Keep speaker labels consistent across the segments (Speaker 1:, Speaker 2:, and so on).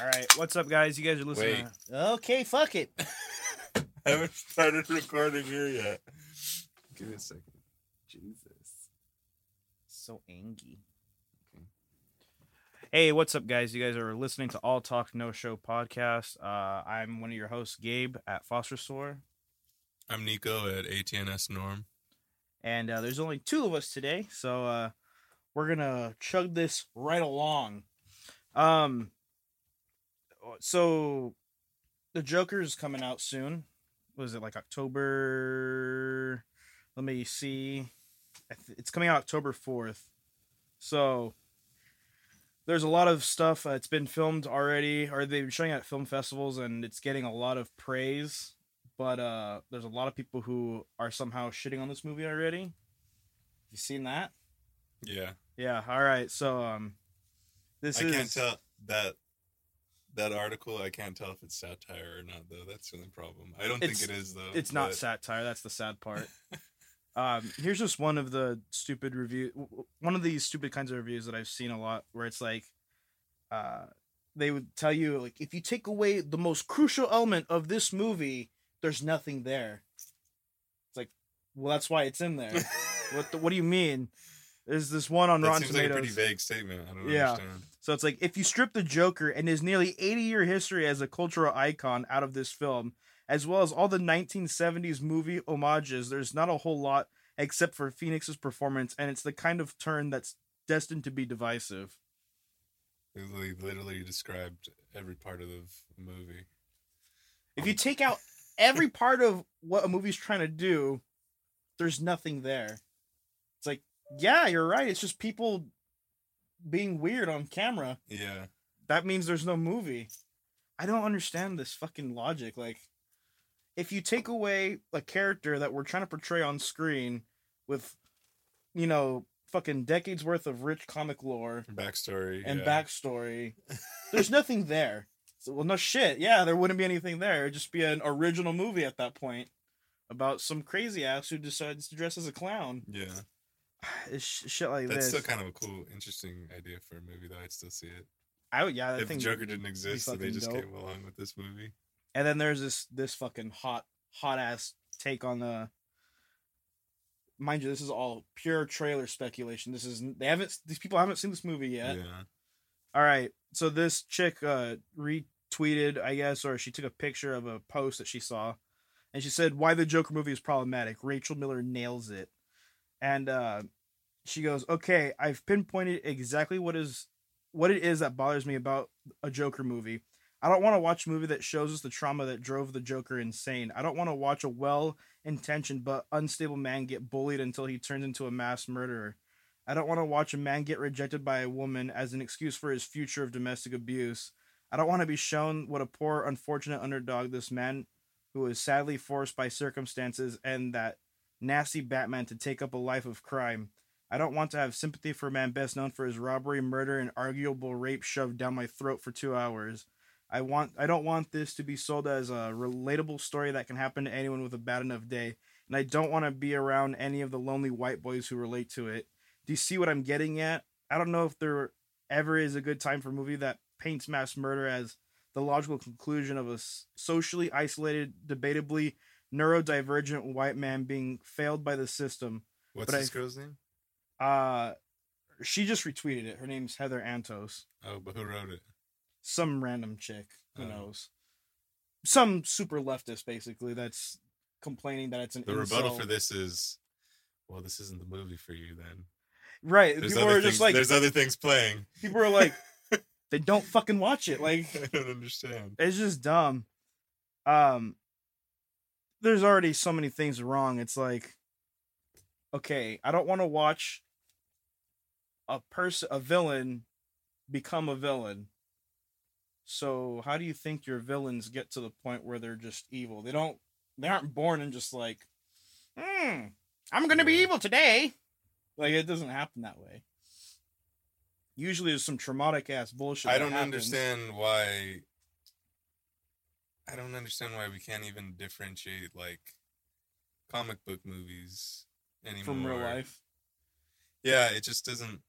Speaker 1: All right, what's up, guys? You guys are listening. To... Okay, fuck it.
Speaker 2: I haven't started recording here yet. Give me a second. Jesus.
Speaker 1: So angy.
Speaker 2: Okay.
Speaker 1: Hey, what's up, guys? You guys are listening to All Talk No Show podcast. Uh, I'm one of your hosts, Gabe at Foster Store,
Speaker 2: I'm Nico at ATNS Norm.
Speaker 1: and uh, there's only two of us today, so uh, we're gonna chug this right along. Um, so the Joker's coming out soon. Was it like October? Let me see. It's coming out October fourth. So there's a lot of stuff. Uh, it's been filmed already, or they've been showing at film festivals, and it's getting a lot of praise. But uh, there's a lot of people who are somehow shitting on this movie already. You seen that?
Speaker 2: Yeah.
Speaker 1: Yeah. All right. So um, this
Speaker 2: I
Speaker 1: is
Speaker 2: can't tell that that article. I can't tell if it's satire or not, though. That's the only problem. I don't
Speaker 1: It's-
Speaker 2: think it is, though.
Speaker 1: it's not
Speaker 2: but-
Speaker 1: satire. That's the sad part. um, here's just one of the stupid review, w- one of these stupid kinds of reviews that I've seen a lot, where it's like, uh, they would tell you like, if you take away the most crucial element of this movie, there's nothing there. It's like, well, that's why it's in there. what the, What do you mean? There's this one on
Speaker 2: that
Speaker 1: Rotten
Speaker 2: seems like a
Speaker 1: Tomatoes.
Speaker 2: pretty vague statement. I don't
Speaker 1: Yeah.
Speaker 2: understand.
Speaker 1: So it's like if you strip the Joker and his nearly 80 year history as a cultural icon out of this film, as well as all the 1970s movie homages, there's not a whole lot except for Phoenix's performance, and it's the kind of turn that's destined to be divisive.
Speaker 2: It literally, literally described every part of the movie.
Speaker 1: If you take out every part of what a movie's trying to do, there's nothing there. It's like, yeah, you're right. It's just people being weird on camera.
Speaker 2: Yeah.
Speaker 1: that means there's no movie. I don't understand this fucking logic. Like, if you take away a character that we're trying to portray on screen with, you know, fucking decades worth of rich comic lore
Speaker 2: Backstory.
Speaker 1: and
Speaker 2: yeah.
Speaker 1: backstory, there's nothing there. So, well, no shit. Yeah, there wouldn't be anything there. It'd just be an original movie at that point about some crazy ass who decides to dress as a clown.
Speaker 2: Yeah.
Speaker 1: It's shit like
Speaker 2: That's
Speaker 1: this.
Speaker 2: still kind of a cool, interesting idea for a movie, though. I'd still see it.
Speaker 1: I would, yeah, I
Speaker 2: if
Speaker 1: think
Speaker 2: Joker didn't exist, so they just
Speaker 1: dope.
Speaker 2: came along with this movie.
Speaker 1: And then there's this this fucking hot hot ass take on the mind you, this is all pure trailer speculation. This is they haven't these people haven't seen this movie yet. Yeah. All right. So this chick uh retweeted, I guess, or she took a picture of a post that she saw and she said why the Joker movie is problematic. Rachel Miller nails it. And uh she goes, "Okay, I've pinpointed exactly what is what it is that bothers me about a Joker movie. I don't want to watch a movie that shows us the trauma that drove the Joker insane. I don't want to watch a well-intentioned but unstable man get bullied until he turns into a mass murderer. I don't want to watch a man get rejected by a woman as an excuse for his future of domestic abuse. I don't want to be shown what a poor, unfortunate underdog this man who is sadly forced by circumstances and that nasty Batman to take up a life of crime. I don't want to have sympathy for a man best known for his robbery, murder, and arguable rape shoved down my throat for two hours. I want I don't want this to be sold as a relatable story that can happen to anyone with a bad enough day, and I don't want to be around any of the lonely white boys who relate to it. Do you see what I'm getting at? I don't know if there ever is a good time for a movie that paints mass murder as the logical conclusion of a socially isolated, debatably neurodivergent white man being failed by the system.
Speaker 2: What's
Speaker 1: But
Speaker 2: this
Speaker 1: I-
Speaker 2: girl's name?
Speaker 1: Uh she just retweeted it. Her name's Heather Antos.
Speaker 2: Oh, but who wrote it?
Speaker 1: Some random chick. Who
Speaker 2: Oh.
Speaker 1: knows? Some super leftist basically that's complaining that it's an
Speaker 2: The rebuttal for this is, well, this isn't the movie for you. Then
Speaker 1: Right.
Speaker 2: there's
Speaker 1: people are just like
Speaker 2: there's other things playing.
Speaker 1: people are like they don't fucking watch it. Like
Speaker 2: I don't understand.
Speaker 1: it's just dumb. Um there's already so many things wrong. It's like okay, I don't want to watch a person a villain become a villain. So how do you think your villains get to the point where they're just evil? They don't they aren't born and just like, hmm, I'm gonna be evil today. Like it doesn't happen that way. Usually there's some traumatic ass bullshit.
Speaker 2: I don't
Speaker 1: happens.
Speaker 2: understand why. I don't understand why we can't even differentiate like comic book movies anymore
Speaker 1: from real life.
Speaker 2: Yeah, it just doesn't.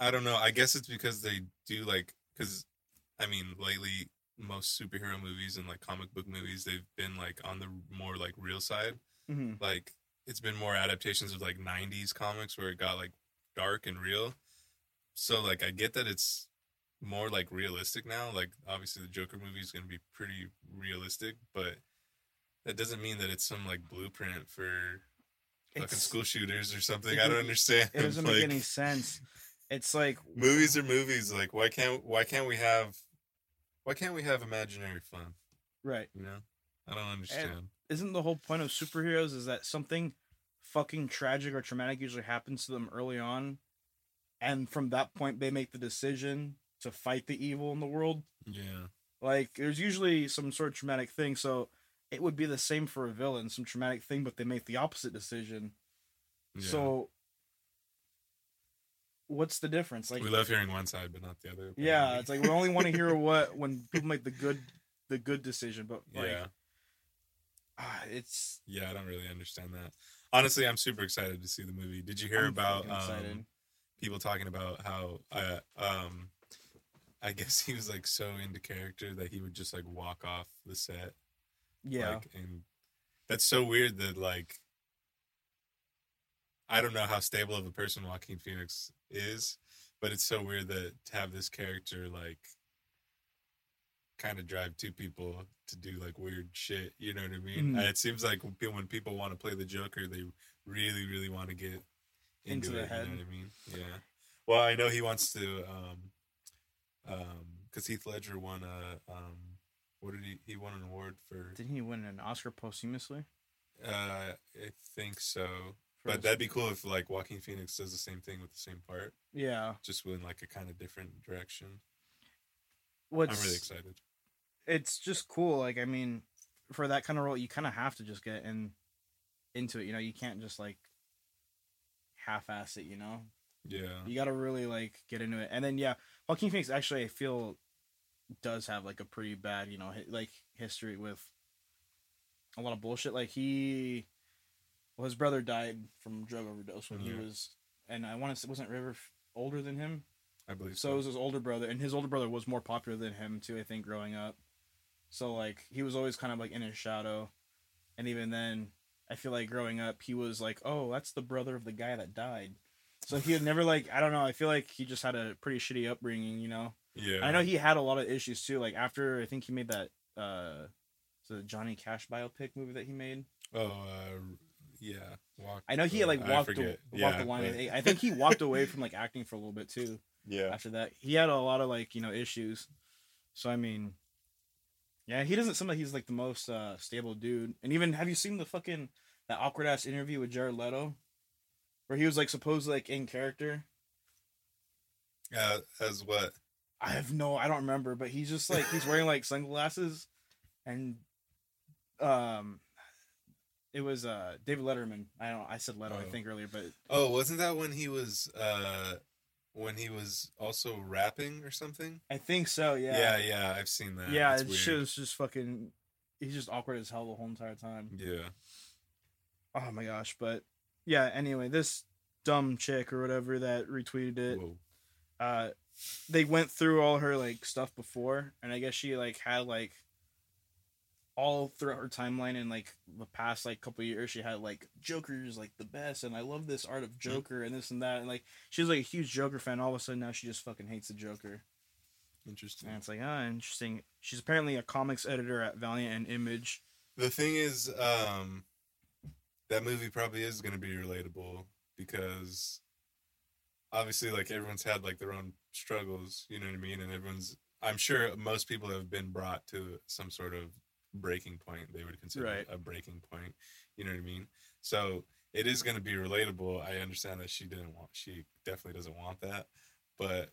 Speaker 2: I don't know. I guess it's because they do like because I mean, lately most superhero movies and like comic book movies, they've been like on the more like real side.
Speaker 1: hmm
Speaker 2: Like it's been more adaptations of like '90s comics where it got like dark and real. So like I get that it's more like realistic now. Like obviously the Joker movie is going to be pretty realistic, but that doesn't mean that it's some like blueprint for fucking
Speaker 1: It's-
Speaker 2: school shooters or something. I don't understand.
Speaker 1: It doesn't
Speaker 2: like,
Speaker 1: make any sense. It's like
Speaker 2: movies are movies. Like why can't why can't we have why can't we have imaginary fun?
Speaker 1: right.
Speaker 2: You know, I don't understand.
Speaker 1: Isn't the whole point of superheroes is that something fucking tragic or traumatic usually happens to them early on, and from that point they make the decision to fight the evil in the world.
Speaker 2: yeah,
Speaker 1: Like there's usually some sort of traumatic thing, so it would be the same for a villain, some traumatic thing, but they make the opposite decision.
Speaker 2: yeah.
Speaker 1: So what's the difference? Like
Speaker 2: we love hearing one side, but not the other.
Speaker 1: yeah, it's like we only want to hear what when people make the good the good decision, but like
Speaker 2: yeah,
Speaker 1: ah, it's
Speaker 2: yeah. I don't really understand that. Honestly, I'm super excited to see the movie. Did you hear
Speaker 1: I'm
Speaker 2: about um, people talking about how uh, um, I guess he was like so into character that he would just like walk off the set.
Speaker 1: yeah.
Speaker 2: Like, and that's so weird that like I don't know how stable of a person Joaquin Phoenix is, but it's so weird that to have this character like kind of drive two people to do like weird shit. You know what I mean?
Speaker 1: Mhm.
Speaker 2: It seems like when people, when people want to play the Joker, they really, really want to get into,
Speaker 1: Into the
Speaker 2: it.
Speaker 1: head.
Speaker 2: You know what I mean? Yeah. Well, I know he wants to, um, um, because Heath Ledger won a, um, what did he? He won an award for.
Speaker 1: Didn't he win an Oscar posthumously?
Speaker 2: Uh, I think so.
Speaker 1: for
Speaker 2: But
Speaker 1: his-
Speaker 2: that'd be cool if like Joaquin Phoenix does the same thing with the same part,
Speaker 1: yeah.
Speaker 2: just in like a kind of different direction.
Speaker 1: What's
Speaker 2: I'm really excited.
Speaker 1: it's just cool. Like I mean, for that kind of role, you kind of have to just get in into it. You know, you can't just like half-ass it. You know,
Speaker 2: Yeah.
Speaker 1: you got to really like get into it. And then yeah, Joaquin Phoenix actually I feel does have like a pretty bad you know hi- like history with a lot of bullshit. Like he, well, his brother died from drug overdose when
Speaker 2: Yeah.
Speaker 1: he mm-hmm. was, and I want to say wasn't River f- older than him.
Speaker 2: I believe
Speaker 1: So it was his older brother, and his older brother was more popular than him too. I think growing up, so like he was always kind of like in his shadow, and even then, I feel like growing up, he was like, "Oh, that's the brother of the guy that died." So he had never like I don't know. I feel like he just had a pretty shitty upbringing, you know.
Speaker 2: Yeah.
Speaker 1: I know he had a lot of issues too. Like after I think he made that uh, the Johnny Cash biopic movie that he made.
Speaker 2: Oh, uh, yeah. Walk,
Speaker 1: I know he had, like
Speaker 2: uh,
Speaker 1: walked the, walked
Speaker 2: Yeah,
Speaker 1: the line.
Speaker 2: but-
Speaker 1: I think he walked away from like acting for a little bit too.
Speaker 2: yeah.
Speaker 1: after that. He had a lot of like, you know, issues. So I mean Yeah, he doesn't seem like he's like the most uh stable dude. And even have you seen the fucking that awkward ass interview with Jared Leto? Where he was like supposed like in character?
Speaker 2: Uh, as what?
Speaker 1: I have no I don't remember, but he's just like he's wearing like sunglasses and um it was uh David Letterman. I don't I said Leto I
Speaker 2: Oh.
Speaker 1: think earlier, but
Speaker 2: Oh, wasn't that when he was uh when he was also rapping or something?
Speaker 1: I think so, yeah.
Speaker 2: Yeah, yeah, I've seen that.
Speaker 1: Yeah,
Speaker 2: It's
Speaker 1: it was just fucking he's just awkward as hell the whole entire time.
Speaker 2: Yeah.
Speaker 1: Oh my gosh, but yeah, anyway, this dumb chick or whatever that retweeted it,
Speaker 2: Whoa.
Speaker 1: uh they went through all her like stuff before and I guess she like had like all throughout her timeline in like the past like couple years she had like Joker's like the best and I love this art of Joker and this and that and like she was like a huge Joker fan all of a sudden now she just fucking hates the Joker.
Speaker 2: Interesting.
Speaker 1: And it's like, ah, interesting. She's apparently a comics editor at Valiant and Image.
Speaker 2: The thing is, um, that movie probably is going to be relatable because obviously, like everyone's had like their own struggles, you know what I mean, and everyone's. I'm sure most people have been brought to some sort of breaking point. They would consider
Speaker 1: Right.
Speaker 2: a breaking point, you know what I mean. So it is going to be relatable. I understand that she didn't want. She definitely doesn't want that, but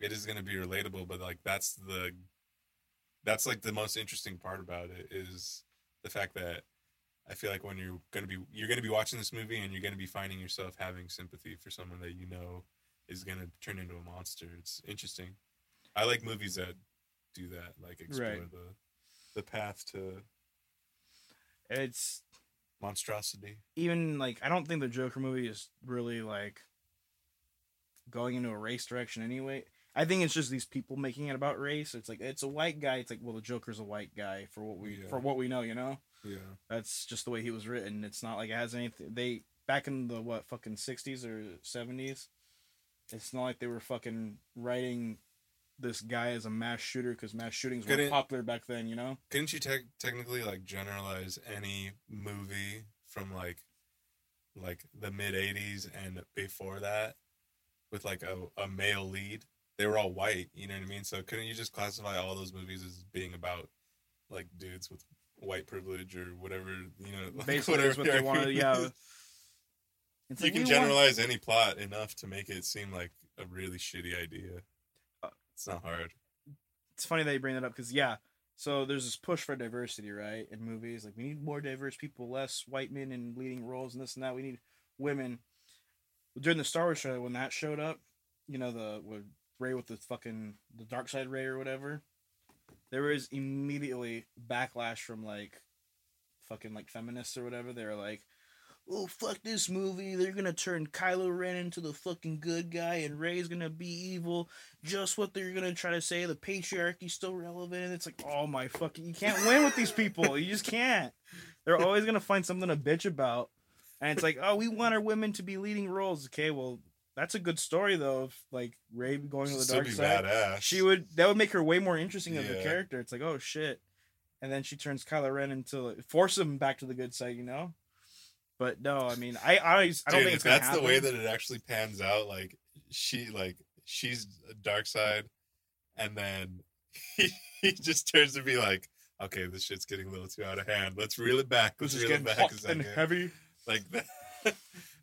Speaker 2: it is going to be relatable. But like that's the that's like the most interesting part about it is the fact that I feel like when you're gonna be you're gonna be watching this movie and you're gonna be finding yourself having sympathy for someone that you know is gonna turn into a monster. It's interesting. I like movies that do that, like explore
Speaker 1: Right.
Speaker 2: the the path to
Speaker 1: It's
Speaker 2: monstrosity.
Speaker 1: even like I don't think the Joker movie is really like going into a race direction anyway. I think it's just these people making it about race. It's like it's a white guy. It's like well, the Joker's a white guy for what we
Speaker 2: Yeah.
Speaker 1: for what we know. You know,
Speaker 2: Yeah.
Speaker 1: that's just the way he was written. It's not like it has anything. They back in the what fucking sixties or seventies. It's not like they were fucking writing this guy as a mass shooter because mass shootings were popular back then. You know,
Speaker 2: Couldn't you tec- technically like generalize any movie from like like the mid '80s and before that with like a, a male lead? They were all white. You know what I mean? So couldn't you just classify all those movies as being about like dudes with white privilege or whatever? You know, like,
Speaker 1: Basically, that's what they wanted, yeah. it's
Speaker 2: you
Speaker 1: like,
Speaker 2: can
Speaker 1: we want-
Speaker 2: generalize any plot enough to make it seem like a really shitty idea.
Speaker 1: Uh,
Speaker 2: It's not hard.
Speaker 1: it's funny that you bring that up because yeah so there's this push for diversity right in movies like we need more diverse people less white men in leading roles and this and that we need women during the star wars trailer when that showed up you know the Rey with the fucking the dark side Rey or whatever there was immediately backlash from like fucking like feminists or whatever they were like oh fuck this movie they're gonna turn kylo ren into the fucking good guy and Rey's gonna be evil just what they're gonna try to say. The patriarchy's still relevant. And it's like, oh my fucking, you can't win with these people. You just can't. They're always gonna find something to bitch about, and it's like, oh, we want our women to be leading roles. Okay, well, that's a good story though. If like Rey going to the dark
Speaker 2: be
Speaker 1: side,
Speaker 2: badass.
Speaker 1: she would that would make her way more interesting as a character. It's like, oh shit, and then she turns Kylo Ren into force him back to the good side, you know. But no, I mean, I I, I don't
Speaker 2: Dude,
Speaker 1: think
Speaker 2: that's
Speaker 1: happen.
Speaker 2: the way that it actually pans out. Like she, like she's a dark side, and then he, he just turns to be like, "Okay, this shit's getting a little too out of hand. Let's reel it back. Let's
Speaker 1: this is
Speaker 2: reel it
Speaker 1: getting
Speaker 2: back
Speaker 1: hot
Speaker 2: a
Speaker 1: and heavy.
Speaker 2: Like the,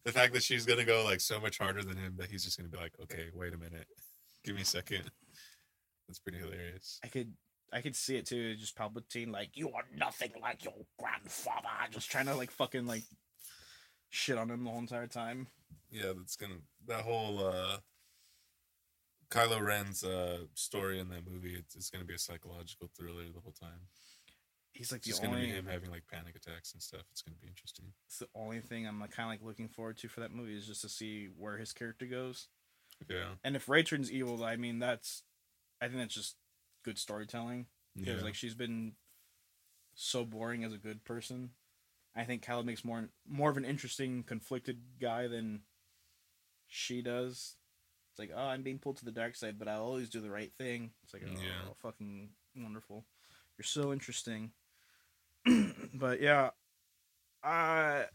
Speaker 2: the fact that she's gonna go like so much harder than him that he's just gonna be like, "Okay, wait a minute, give me a second. That's pretty hilarious.
Speaker 1: I could I could see it too. Just Palpatine like you are nothing like your grandfather, just trying to like fucking like shit on him the whole entire time.
Speaker 2: Yeah, that's gonna that whole uh Kylo Ren's uh story in that movie. It's, it's gonna be a psychological thriller the whole time.
Speaker 1: He's like
Speaker 2: It's
Speaker 1: the
Speaker 2: just gonna be him having like panic attacks and stuff. It's gonna be interesting.
Speaker 1: it's the only thing I'm like kind of like looking forward to for that movie is just to see where his character goes.
Speaker 2: Yeah,
Speaker 1: And if Rey turns evil, I mean that's I think that's just good storytelling because
Speaker 2: yeah.
Speaker 1: like she's been so boring as a good person. I think Kylo makes more more of an interesting conflicted guy than she does. It's like, oh, I'm being pulled to the dark side, but I'll always do the right thing. It's like, oh,
Speaker 2: Yeah.
Speaker 1: fucking wonderful. You're so interesting. but yeah, I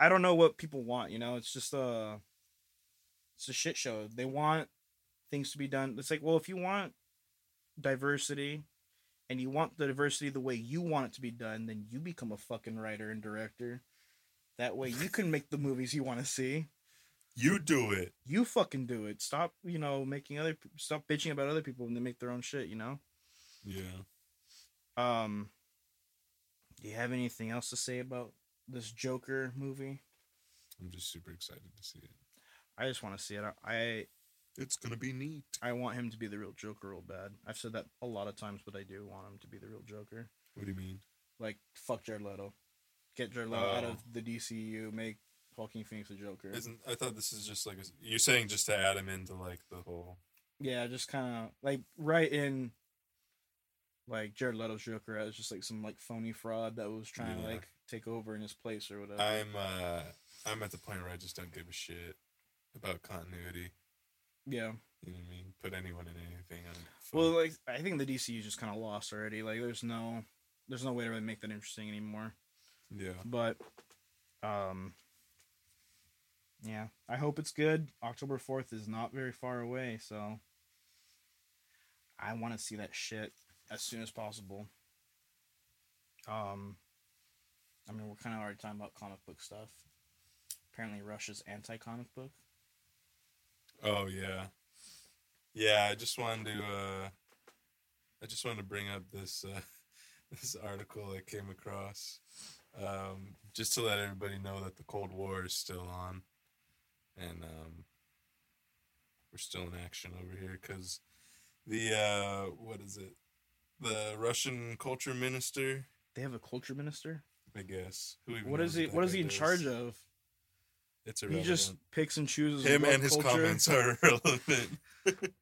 Speaker 1: I don't know what people want. You know, it's just a it's a shit show. They want things to be done. It's like, well, if you want diversity and you want the diversity the way you want it to be done, then you become a fucking writer and director. That way you can make the movies you want to see.
Speaker 2: you do it.
Speaker 1: You fucking do it. Stop, you know, making other stop bitching about other people when they make their own shit, you know?
Speaker 2: Yeah.
Speaker 1: Um Do you have anything else to say about this Joker movie?
Speaker 2: I'm just super excited to see it.
Speaker 1: I just want to see it. I
Speaker 2: It's gonna be neat.
Speaker 1: I want him to be the real Joker real bad. I've said that a lot of times, but I do want him to be the real Joker.
Speaker 2: What do you mean?
Speaker 1: Like fuck Jared Leto. Get Jared Leto out
Speaker 2: Oh.
Speaker 1: of the DCU, make Joaquin Phoenix a Joker.
Speaker 2: Isn't I thought this is just like a, you're saying just to add him into like the whole.
Speaker 1: Yeah, just kind of like right in like Jared Leto's Joker as just like some like phony fraud that was trying to like take over in his place or whatever.
Speaker 2: I'm uh I'm at the point where I just don't give a shit about continuity.
Speaker 1: yeah.
Speaker 2: You know what I mean? Put anyone in anything.
Speaker 1: Well, like I think the DCU just kind of lost already. Like there's no there's no way to really make that interesting anymore.
Speaker 2: yeah.
Speaker 1: But um yeah, I hope it's good. October 4th is not very far away, so I want to see that shit as soon as possible. Um I mean, we're kind of already talking about comic book stuff. Apparently Russia's anti-comic book.
Speaker 2: Oh yeah. Yeah, I just wanted to uh I just wanted to bring up this uh this article I came across. Um just to let everybody know that the Cold War is still on and um we're still in action over here cuz the uh what is it? The Russian culture minister,
Speaker 1: They have a culture minister?
Speaker 2: I guess. Who even
Speaker 1: What is he what is he in
Speaker 2: does?
Speaker 1: charge of?
Speaker 2: It's
Speaker 1: he just picks and chooses
Speaker 2: him and his
Speaker 1: culture.
Speaker 2: comments are irrelevant.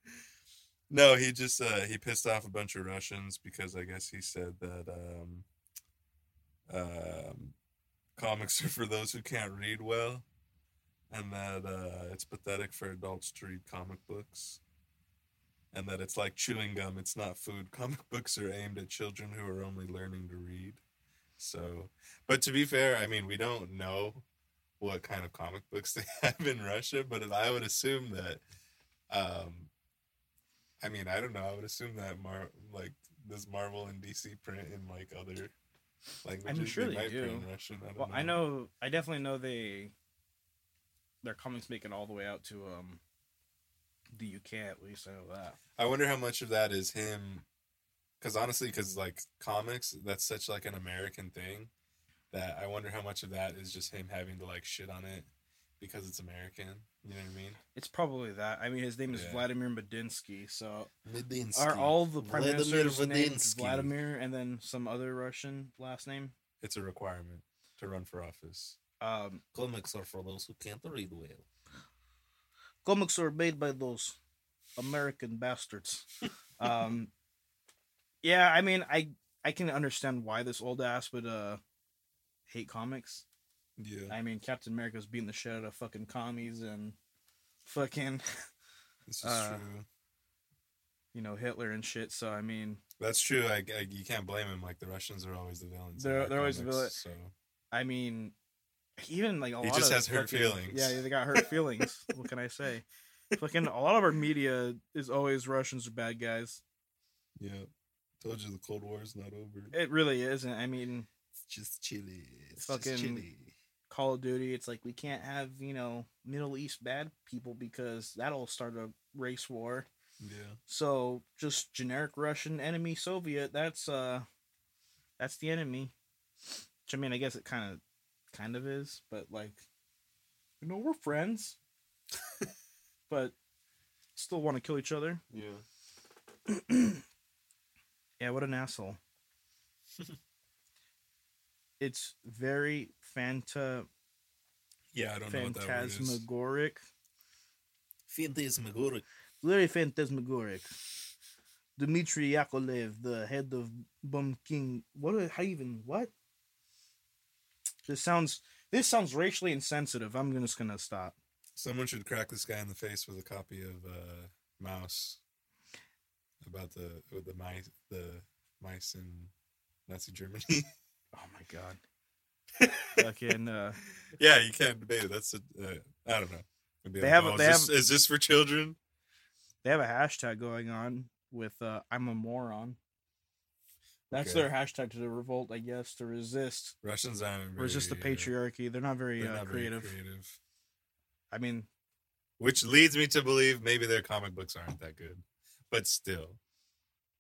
Speaker 2: no, he just uh, he pissed off a bunch of Russians because I guess he said that um, um, comics are for those who can't read well, and that uh, it's pathetic for adults to read comic books, and that it's like chewing gum; it's not food. Comic books are aimed at children who are only learning to read. So, but to be fair, I mean, we don't know what kind of comic books they have in Russia, but I would assume that, um, I mean, I don't know. I would assume that Mar like does Marvel and DC print in like other languages?
Speaker 1: sure they
Speaker 2: might
Speaker 1: do.
Speaker 2: Russian. I
Speaker 1: Well,
Speaker 2: know.
Speaker 1: I know. I definitely know they. Their comics make it all the way out to um. The UK at least I know that.
Speaker 2: I wonder how much of that is him, because honestly, because like comics, that's such like an American thing, that I wonder how much of that is just him having to like shit on it because it's American. You know what I mean?
Speaker 1: It's probably that. I mean, his name is
Speaker 2: Yeah.
Speaker 1: Vladimir Medinsky. So
Speaker 2: Medinsky.
Speaker 1: are all the prime
Speaker 2: Vladimir
Speaker 1: ministers named Vladimir and then some other Russian last name?
Speaker 2: It's a requirement to run for office.
Speaker 1: Um,
Speaker 2: Comics are for those who can't read well.
Speaker 1: Comics are made by those American bastards. um, yeah, I mean, I I can understand why this old ass would uh hate comics.
Speaker 2: Yeah,
Speaker 1: I mean, Captain America's beating the shit out of fucking commies and fucking
Speaker 2: this is
Speaker 1: uh,
Speaker 2: true.
Speaker 1: you know Hitler and shit. So I mean,
Speaker 2: That's true. I, I, you can't blame him. Like the Russians are always the villains.
Speaker 1: They're- they're always the
Speaker 2: comics,
Speaker 1: villain.
Speaker 2: So
Speaker 1: I mean, even like a
Speaker 2: He
Speaker 1: lot
Speaker 2: just
Speaker 1: of
Speaker 2: has hurt
Speaker 1: fucking-
Speaker 2: feelings.
Speaker 1: Yeah, they got hurt feelings. what can I say? Fucking a lot of our media is always Russians are bad guys.
Speaker 2: yeah, told you the Cold War is not over.
Speaker 1: It really isn't. I mean,
Speaker 2: It's just chilly. It's
Speaker 1: Fucking-
Speaker 2: just chilly.
Speaker 1: Call of Duty, it's like we can't have you know Middle East bad people because that'll start a race war.
Speaker 2: Yeah,
Speaker 1: So just generic Russian enemy Soviet. That's uh, that's the enemy. Which I mean, I guess it kind of, kind of is, but like, you know, we're friends, but still want to kill each other.
Speaker 2: yeah.
Speaker 1: Yeah, what an asshole. it's very phanta
Speaker 2: Yeah, I don't know what that
Speaker 1: phantasmagoric.
Speaker 2: Phantasmagoric.
Speaker 1: Very phantasmagoric. Dmitry Yakolev, the head of Bum King. What? How even? What? This sounds. This sounds racially insensitive. I'm just gonna stop.
Speaker 2: Someone should crack this guy in the face with a copy of uh, Maus about the with the mice the mice in Nazi Germany.
Speaker 1: Oh my god. Fucking. Uh,
Speaker 2: yeah, you can't debate it. That's a uh, I don't know. Maybe
Speaker 1: They have-
Speaker 2: oh,
Speaker 1: they
Speaker 2: is, this, is this for children?
Speaker 1: they have a hashtag going on with uh, "I'm a moron." That's
Speaker 2: Okay.
Speaker 1: their hashtag to the revolt, I guess, to resist
Speaker 2: Russians aren't
Speaker 1: resist the
Speaker 2: uh,
Speaker 1: patriarchy. They're not very
Speaker 2: they're
Speaker 1: uh,
Speaker 2: not very
Speaker 1: creative.
Speaker 2: creative.
Speaker 1: I mean,
Speaker 2: Which leads me to believe maybe their comic books aren't that good, but still,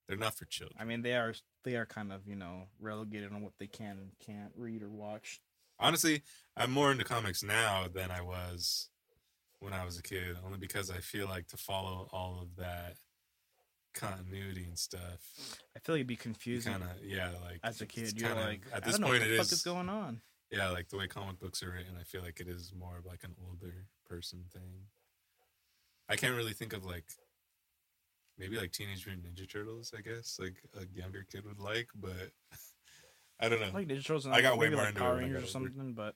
Speaker 2: they're not for children.
Speaker 1: I mean, they are they are kind of you know relegated on what they can and can't read or watch.
Speaker 2: Honestly, I'm more into comics now than I was when I was a kid, only because I feel like to follow all of that continuity and stuff,
Speaker 1: I feel like it'd be confused.
Speaker 2: kind of yeah, like
Speaker 1: as a kid. You're
Speaker 2: kinda-
Speaker 1: like,
Speaker 2: at this
Speaker 1: don't know
Speaker 2: point
Speaker 1: what
Speaker 2: it
Speaker 1: fuck
Speaker 2: is
Speaker 1: is going on.
Speaker 2: yeah, like the way comic books are written, I feel like it is more of like an older person thing. I can't really think of like maybe like Teenage Mutant Ninja Turtles, I guess, like a younger kid would like, but I don't know.
Speaker 1: I like Ninja Turtles and
Speaker 2: I got way more
Speaker 1: like
Speaker 2: into
Speaker 1: Power Rangers or something, but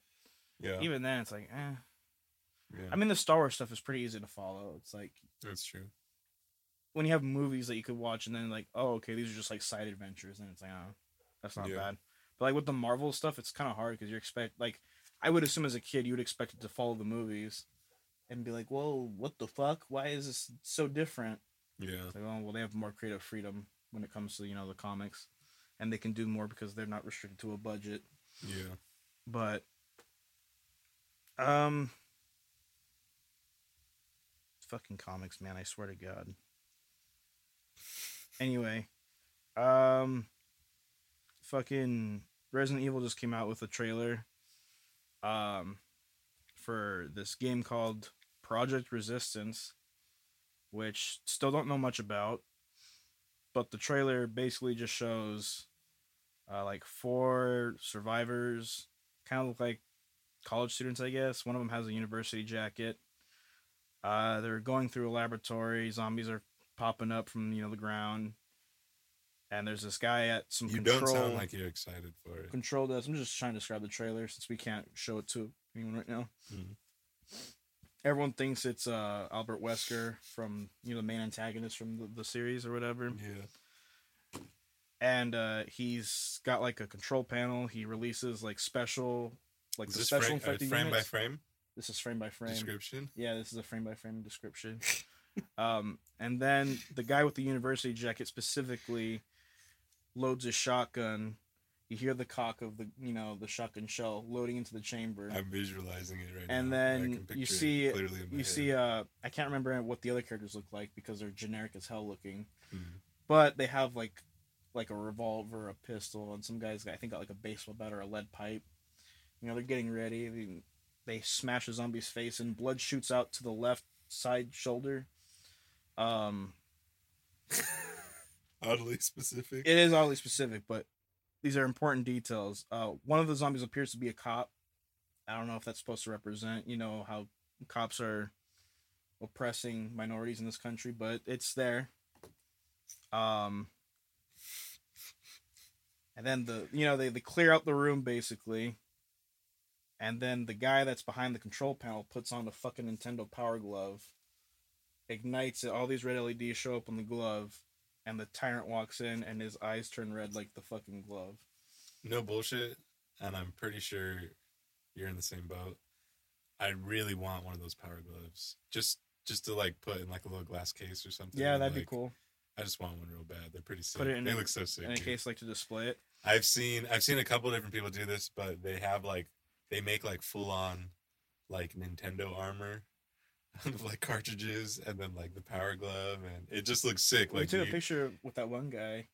Speaker 2: yeah,
Speaker 1: even then, it's like, eh.
Speaker 2: yeah,
Speaker 1: I mean, the Star Wars stuff is pretty easy to follow. It's like
Speaker 2: that's true.
Speaker 1: When you have movies that you could watch and then like, oh, okay, these are just like side adventures, and it's like, oh, that's not
Speaker 2: Yeah.
Speaker 1: bad. But like with the Marvel stuff, it's kind of hard because you expect like, I would assume as a kid you would expect it to follow the movies, and be like, whoa, what the fuck? Why is this so different?
Speaker 2: Yeah,
Speaker 1: It's like, oh, well, they have more creative freedom when it comes to you know the comics, and they can do more because they're not restricted to a budget.
Speaker 2: yeah.
Speaker 1: But, um, fucking comics, man! I swear to God. Anyway, um, fucking Resident Evil just came out with a trailer, um, for this game called Project Resistance, which still don't know much about, but the trailer basically just shows, uh, like four survivors, kind of look like college students, I guess. One of them has a university jacket. Uh, they're going through a laboratory. Zombies are popping up from you know the ground, and there's this guy at some
Speaker 2: You
Speaker 1: control
Speaker 2: don't sound like you're excited for it.
Speaker 1: control desk. I'm just trying to describe the trailer since we can't show it to anyone right now.
Speaker 2: Mhm.
Speaker 1: Everyone thinks it's uh, Albert Wesker from you know the main antagonist from the, the series or whatever,
Speaker 2: Yeah.
Speaker 1: and uh, he's got like a control panel. He releases like special, like
Speaker 2: Is
Speaker 1: the
Speaker 2: this
Speaker 1: special
Speaker 2: frame, uh, frame by frame
Speaker 1: This is frame by frame.
Speaker 2: description?
Speaker 1: Yeah, this is a frame by frame description. um, and then the guy with the university jacket specifically loads a shotgun. You hear the cock of the you know the shotgun shell loading into the chamber.
Speaker 2: I'm visualizing it right
Speaker 1: And
Speaker 2: now. And
Speaker 1: then you
Speaker 2: it
Speaker 1: see-
Speaker 2: my
Speaker 1: you
Speaker 2: head.
Speaker 1: see, uh, I can't remember what the other characters look like because they're generic as hell looking,
Speaker 2: Mhm.
Speaker 1: but they have like like a revolver, a pistol, and some guys I think got like a baseball bat or a lead pipe. You know, they're getting ready. They, they smash a zombie's face, and blood shoots out to the left side shoulder. Um,
Speaker 2: oddly specific.
Speaker 1: it is oddly specific, but these are important details. Uh, one of the zombies appears to be a cop. I don't know if that's supposed to represent, you know, how cops are oppressing minorities in this country, but it's there. Um, and then the, you know, they, they clear out the room basically. And then the guy that's behind the control panel puts on the fucking Nintendo Power Glove, ignites it. All these red LEDs show up on the glove, and the tyrant walks in and his eyes turn red like the fucking glove.
Speaker 2: no bullshit, and I'm pretty sure you're in the same boat. I really want one of those power gloves, just just to like put in like a little glass case or something.
Speaker 1: Yeah, that'd be cool.
Speaker 2: I just want one real bad. They're pretty sick.
Speaker 1: Put it in
Speaker 2: they
Speaker 1: a-
Speaker 2: look so sick.
Speaker 1: In a
Speaker 2: dude.
Speaker 1: case like to display it.
Speaker 2: I've seen I've seen a couple different people do this, but they have like they make like full on like Nintendo armor of like cartridges and then like the power glove and it just looks sick. Like we
Speaker 1: took
Speaker 2: you-
Speaker 1: a picture with that one guy.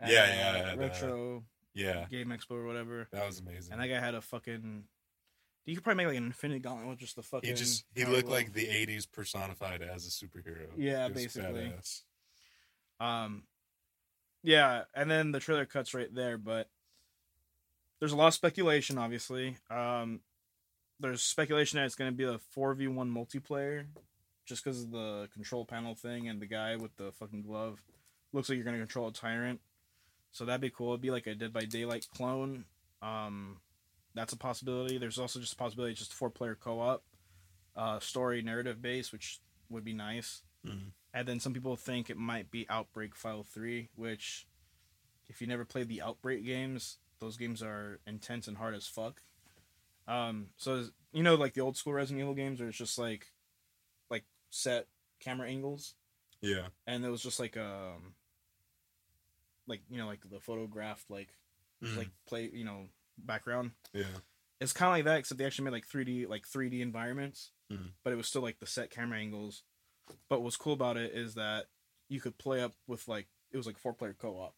Speaker 1: at,
Speaker 2: Yeah,
Speaker 1: uh,
Speaker 2: yeah, the-
Speaker 1: retro
Speaker 2: yeah,
Speaker 1: game expo or whatever.
Speaker 2: that was amazing.
Speaker 1: And that guy had a fucking. You could probably make like an infinity gauntlet with just the fucking.
Speaker 2: he just he looked
Speaker 1: glove.
Speaker 2: like the '80s personified as a superhero.
Speaker 1: Yeah, basically.
Speaker 2: badass.
Speaker 1: Um, yeah, and then the trailer cuts right there, but there's a lot of speculation. Obviously, um, there's speculation that it's going to be a four v one multiplayer, just because of the control panel thing and the guy with the fucking glove looks like you're going to control a tyrant. So that'd be cool. It'd be like a Dead by Daylight clone. Um, that's a possibility. There's also just a possibility it's just four player co op, uh, story narrative base, which would be nice.
Speaker 2: Mhm.
Speaker 1: And then some people think it might be Outbreak File 3, which, if you never played the Outbreak games, those games are intense and hard as fuck. Um, so, you know, like the old school Resident Evil games where it's just like, like set camera angles,
Speaker 2: Yeah,
Speaker 1: and it was just like, um, like, you know, like the photographed, like,
Speaker 2: Mhm.
Speaker 1: like play, you know, background.
Speaker 2: yeah,
Speaker 1: It's kind of like that, except they actually made like 3D, like 3D environments,
Speaker 2: Mhm.
Speaker 1: but it was still like the set camera angles. But what's cool about it is that you could play up with like it was like four player co op,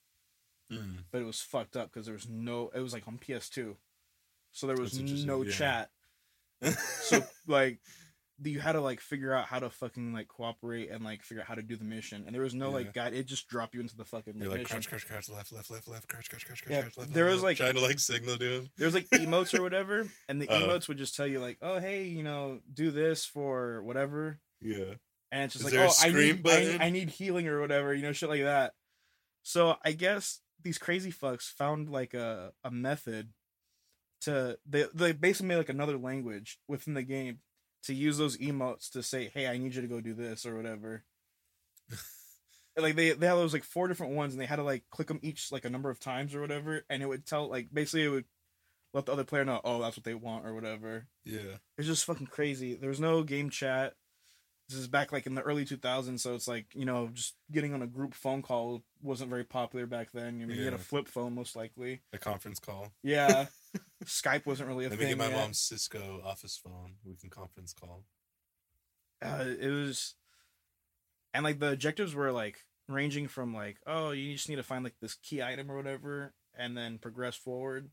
Speaker 2: Mhm.
Speaker 1: but it was fucked up because there was no. It was like on PS2, so there was no
Speaker 2: yeah.
Speaker 1: chat. So like, you had to like figure out how to fucking like cooperate and like figure out how to do the mission, and there was no
Speaker 2: Yeah.
Speaker 1: like guide. It just dropped you into the fucking
Speaker 2: You're like
Speaker 1: mission.
Speaker 2: crouch, crouch, crouch, left, left, left, left, crouch, crouch, crouch, crouch,
Speaker 1: Yeah,
Speaker 2: crouch, left.
Speaker 1: there
Speaker 2: left,
Speaker 1: was,
Speaker 2: left,
Speaker 1: like-
Speaker 2: trying to like signal to him.
Speaker 1: was like emotes or whatever, and the
Speaker 2: Uh.
Speaker 1: emotes would just tell you like, "Oh, hey, you know, do this for whatever,"
Speaker 2: Yeah,
Speaker 1: and it's just
Speaker 2: Is
Speaker 1: like, "Oh, I need. I, I need healing or whatever," you know, shit like that. So I guess these crazy fucks found like a a method to they they basically made like another language within the game to use those emotes to say, "Hey, I need you to go do this" or whatever. Like they they had those like four different ones, and they had to like click them each like a number of times or whatever, and it would tell like basically it would let the other player know, oh, that's what they want or whatever.
Speaker 2: yeah.
Speaker 1: It's just fucking crazy. There was no game chat. This is back like in the early 2000s, so it's like you know just getting on a group phone call wasn't very popular back then. I mean, you had a flip phone most likely.
Speaker 2: A conference call.
Speaker 1: Yeah, Skype wasn't really a thing.
Speaker 2: Let me get my
Speaker 1: yet.
Speaker 2: mom's Cisco office phone. We can conference call.
Speaker 1: uh, it was and like the objectives were like ranging from like oh you just need to find like this key item or whatever and then progress forward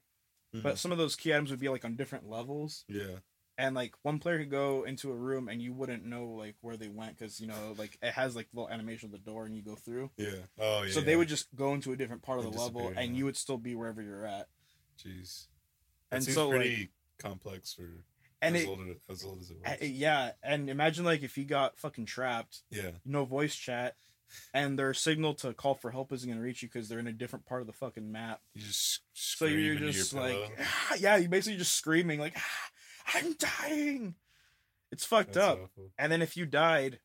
Speaker 1: but some of those key items would be like on different levels
Speaker 2: yeah,
Speaker 1: and like one player could go into a room and you wouldn't know like where they went because you know like it has like little animation of the door and you go through
Speaker 2: yeah. Oh yeah.
Speaker 1: so they would just go into a different part of
Speaker 2: And
Speaker 1: the level and you would still be wherever you're at
Speaker 2: Jeez.
Speaker 1: And so, like-
Speaker 2: pretty complex for
Speaker 1: And
Speaker 2: as
Speaker 1: it,
Speaker 2: old as, old as it was.
Speaker 1: yeah, and imagine like if you got fucking trapped,
Speaker 2: yeah,
Speaker 1: no voice chat, and their signal to call for help isn't gonna reach you because they're in a different part of the fucking map.
Speaker 2: you just
Speaker 1: So you're just
Speaker 2: your
Speaker 1: like, "Ah," yeah, you basically just screaming like, "Ah, I'm dying. It's fucked
Speaker 2: That's
Speaker 1: up.
Speaker 2: awful.
Speaker 1: And then if you died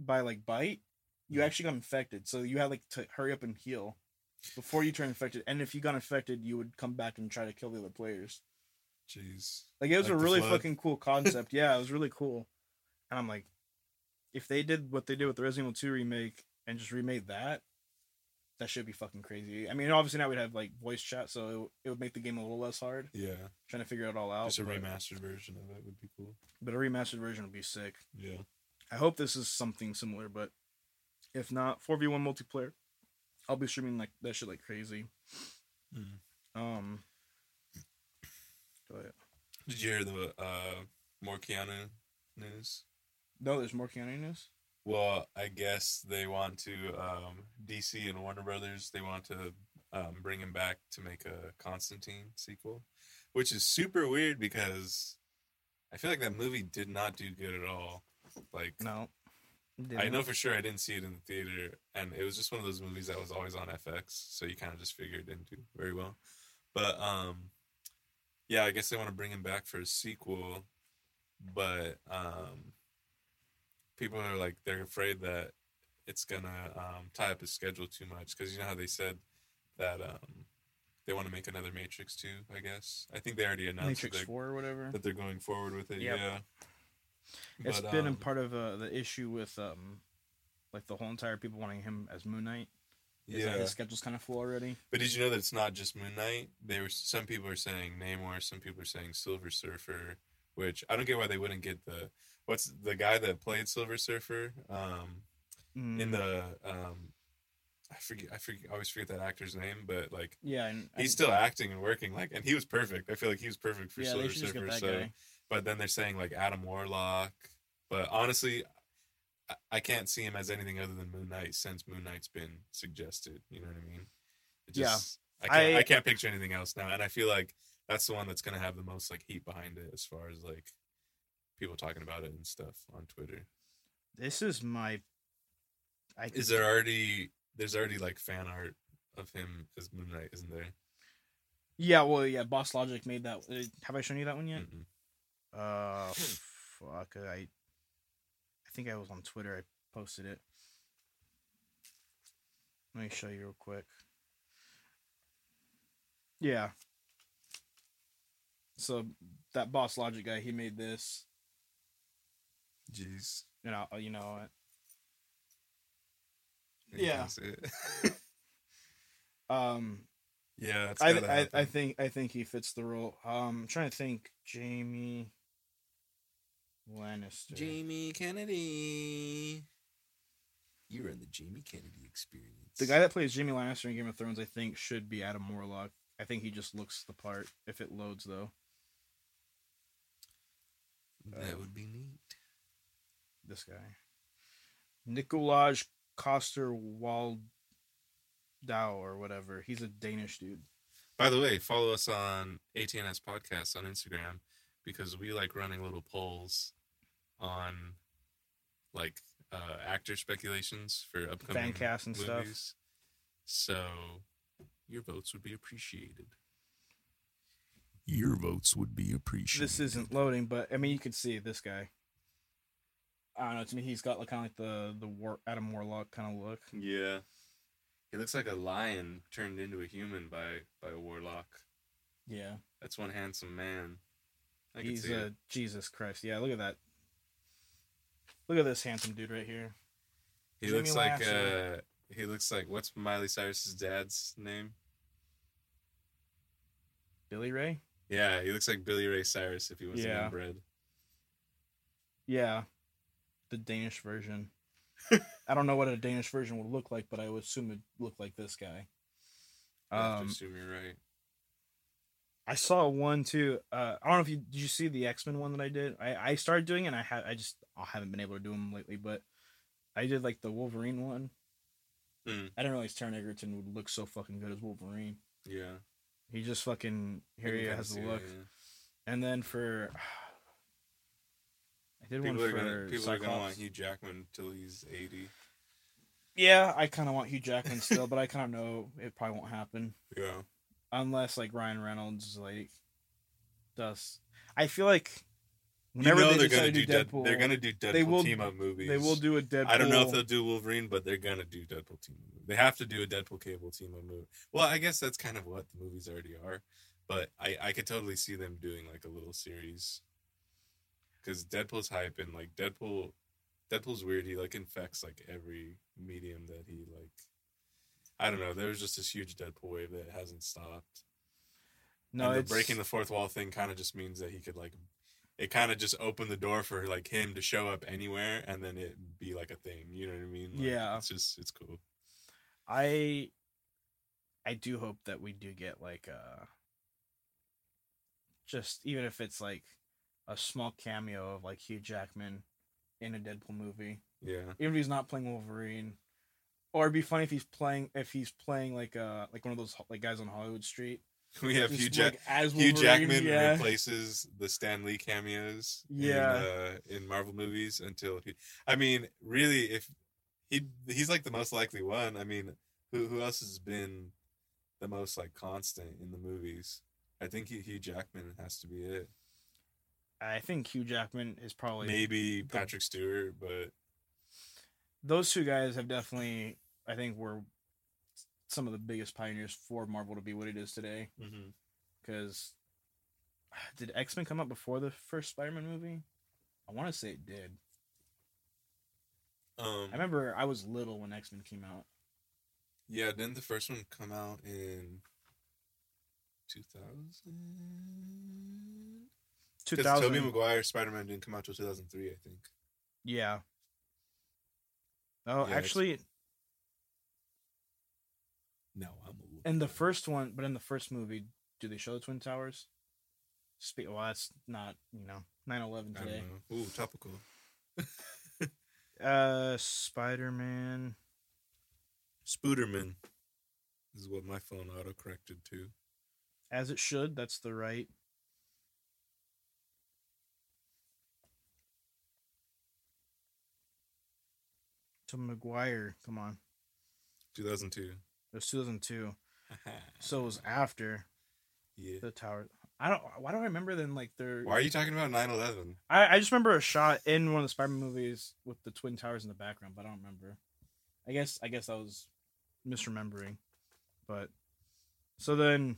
Speaker 1: by like bite, you
Speaker 2: Mhm.
Speaker 1: actually got infected. So you had like to hurry up and heal before you turn infected. And if you got infected, you would come back and try to kill the other players.
Speaker 2: Jeez.
Speaker 1: Like it was
Speaker 2: Like
Speaker 1: a really
Speaker 2: Flood?
Speaker 1: fucking cool concept. yeah, it was really cool. And I'm like, if they did what they did with the Resident Evil 2 remake and just remade that, that should be fucking crazy. I mean, obviously now we'd have like voice chat, so it, would- it would make the game a little less hard.
Speaker 2: Yeah,
Speaker 1: Trying to figure it all out.
Speaker 2: just a remastered version of it would be cool.
Speaker 1: but a remastered version would be sick.
Speaker 2: Yeah.
Speaker 1: I hope this is something similar, but if not, 4v1 multiplayer, I'll be streaming like that shit like crazy.
Speaker 2: Mhm.
Speaker 1: Um, ahead.
Speaker 2: Did you hear the uh, more Keanu news?
Speaker 1: No, there's more Keanu news.
Speaker 2: Well, I guess they want to um, DC and Warner Brothers. They want to um, bring him back to make a Constantine sequel, which is super weird because I feel like that movie did not do good at all. Like
Speaker 1: No,
Speaker 2: I know for sure I didn't see it in the theater, and it was just one of those movies that was always on FX, so you kind of just figured it didn't do very well. But um, yeah, I guess they want to bring him back for a sequel, but um, people are like they're afraid that it's gonna um, tie up his schedule too much because you know how they said that um, they want to make another Matrix two. I guess I think they already announced
Speaker 1: Matrix
Speaker 2: that,
Speaker 1: Four or whatever.
Speaker 2: that they're going forward with it.
Speaker 1: Yep.
Speaker 2: Yeah,
Speaker 1: It's
Speaker 2: But,
Speaker 1: been
Speaker 2: um,
Speaker 1: in part of uh, the issue with um, like the whole entire people wanting him as Moon Knight. Is
Speaker 2: yeah.
Speaker 1: his schedule's kind of full already.
Speaker 2: But did you know that it's not just Moon Knight? There were some people are saying Namor, some people are saying Silver Surfer, which I don't get why they wouldn't get the what's the guy that played Silver Surfer um, in
Speaker 1: Mm,
Speaker 2: the um, I forget I forget I always forget that actor's name, but like
Speaker 1: yeah, and
Speaker 2: he's
Speaker 1: and-
Speaker 2: still acting and working like and he was perfect. I feel like he was perfect for
Speaker 1: yeah.
Speaker 2: Silver
Speaker 1: They
Speaker 2: Surfer. So,
Speaker 1: guy.
Speaker 2: But then they're saying like Adam Warlock, but honestly. I- I can't see him as anything other than Moon Knight since Moon Knight's been suggested. You know what I mean? It
Speaker 1: Yeah.
Speaker 2: just, I can't. I,
Speaker 1: I-
Speaker 2: can't picture anything else now, and I feel like that's the one that's gonna have the most like heat behind it, as far as like people talking about it and stuff on Twitter.
Speaker 1: This is my. I
Speaker 2: Is there already? There's already like fan art of him as Moon Knight, isn't there?
Speaker 1: Yeah, well, yeah. Boss Logic made that. uh, Have I shown you that one yet?
Speaker 2: Mm-mm.
Speaker 1: Uh, fuck. I, I think I was on Twitter. I posted it. Let me show you real quick. Yeah. So that Boss Logic guy, he made this.
Speaker 2: Jeez.
Speaker 1: You know, you know.
Speaker 2: You
Speaker 1: Yeah.
Speaker 2: it.
Speaker 1: Um,
Speaker 2: yeah, it's
Speaker 1: I, I, I think I think he fits the role. Um, I'm trying to think. Jamie Lannister.
Speaker 2: Jamie Kennedy. You're in the Jamie Kennedy experience.
Speaker 1: The guy that plays Jaime Lannister in Game of Thrones, I think, should be Adam Warlock. I think he just looks the part. If it loads, though,
Speaker 2: that uh, would be neat.
Speaker 1: this guy, Nikolaj Coster-Waldau or whatever. He's a Danish dude.
Speaker 2: By the way, follow us on ATNS Podcast on Instagram because we like running little polls on like uh, actor speculations for upcoming
Speaker 1: cast and stuff.
Speaker 2: So your votes would be appreciated. Your votes would be appreciated.
Speaker 1: This isn't loading, but I mean, you can see this guy. I don't know. To me, he's got like kind of like the the War- Adam Warlock kind of look.
Speaker 2: Yeah. He looks like a lion turned into a human by by a warlock.
Speaker 1: Yeah,
Speaker 2: That's one handsome man. I
Speaker 1: he's a
Speaker 2: it.
Speaker 1: Jesus Christ. Yeah, look at that. Look at this handsome dude right here.
Speaker 2: He looks like
Speaker 1: Lasser.
Speaker 2: uh he looks like what's Miley Cyrus's dad's name?
Speaker 1: Billy Ray.
Speaker 2: Yeah, he looks like Billy Ray Cyrus if he wasn't
Speaker 1: Yeah.
Speaker 2: inbred.
Speaker 1: Yeah, the Danish version. I don't know what a Danish version would look like, but I would assume it'd look like this guy.
Speaker 2: I have to
Speaker 1: Um,
Speaker 2: assume you're right.
Speaker 1: I saw one too. Uh, I don't know if you did you see the X Men one that I did. I, I started doing it. and I had I just I haven't been able to do them lately, but I did like the Wolverine one.
Speaker 2: Hmm.
Speaker 1: I didn't realize Taron Egerton would look so fucking good as Wolverine.
Speaker 2: Yeah.
Speaker 1: He just fucking here he has the
Speaker 2: it,
Speaker 1: look.
Speaker 2: yeah.
Speaker 1: And then for I did
Speaker 2: People
Speaker 1: one for
Speaker 2: gonna people are gonna want
Speaker 1: Cyclops.
Speaker 2: Hugh Jackman till he's eighty.
Speaker 1: Yeah, I kind of want Hugh Jackman still, but I kind of know it probably won't happen
Speaker 2: Yeah.
Speaker 1: Unless like Ryan Reynolds like does. I feel like
Speaker 2: You
Speaker 1: whenever
Speaker 2: know
Speaker 1: they
Speaker 2: they're
Speaker 1: decide
Speaker 2: gonna do
Speaker 1: do
Speaker 2: Dead,
Speaker 1: Deadpool,
Speaker 2: they're gonna do Deadpool
Speaker 1: they will-
Speaker 2: team up movies.
Speaker 1: they will do a Deadpool.
Speaker 2: I don't know if they'll do Wolverine, but they're gonna do Deadpool team up. They have to do a Deadpool Cable team up movie. Well, I guess that's kind of what the movies already are, but I I could totally see them doing like a little series because Deadpool's hype and like Deadpool, Deadpool's weird. He like infects like every medium that he like. I don't know. There was just this huge Deadpool wave that hasn't stopped.
Speaker 1: No,
Speaker 2: and the breaking the fourth wall thing kind of just means that he could like it kind of just opened the door for like him to show up anywhere and then it be like a thing you know what i mean Like,
Speaker 1: Yeah.
Speaker 2: it's just it's cool
Speaker 1: I I do hope that we do get like uh just even if it's like a small cameo of like Hugh Jackman in a Deadpool movie.
Speaker 2: yeah
Speaker 1: Even if he's not playing Wolverine. Or it'd be funny if he's playing if he's playing like uh like one of those like guys on Hollywood Street.
Speaker 2: we have
Speaker 1: Just,
Speaker 2: hugh, Jack
Speaker 1: like,
Speaker 2: hugh jackman
Speaker 1: yeah.
Speaker 2: replaces the stan lee cameos
Speaker 1: Yeah.
Speaker 2: in, uh, in marvel movies until he i mean really if he he's like the most likely one i mean who who else has been the most like constant in the movies i think hugh jackman has to be it
Speaker 1: I think Hugh Jackman is probably
Speaker 2: maybe Patrick Stewart, but
Speaker 1: those two guys have definitely I think were some of the biggest pioneers for Marvel to be what it is today. because did X Men come out before the first Spider Man movie? I want to say it did.
Speaker 2: um,
Speaker 1: I remember I was little when X Men came out.
Speaker 2: yeah. Didn't the first one come out in two thousand?
Speaker 1: Two
Speaker 2: Because Tobey. Maguire Spider Man didn't come out till two thousand three, I think.
Speaker 1: Yeah. Oh,
Speaker 2: Yeah,
Speaker 1: actually,
Speaker 2: No, I'm a
Speaker 1: in the first one, but in the first movie, do they show the Twin Towers? Spe- well, that's not you know 9-11 today.
Speaker 2: know. Ooh, topical.
Speaker 1: Uh, Spider Man.
Speaker 2: Spooderman This is what my phone auto corrected to.
Speaker 1: As it should. That's the right. To Maguire, come on.
Speaker 2: Two thousand two.
Speaker 1: It was 2002. So it was after
Speaker 2: yeah.
Speaker 1: the tower. I don't. Why do I remember then? Like they're.
Speaker 2: Why are you talking about 9-11?
Speaker 1: I I just remember a shot in one of the Spider-Man movies with the twin towers in the background, but I don't remember. I guess I guess I was misremembering, but so then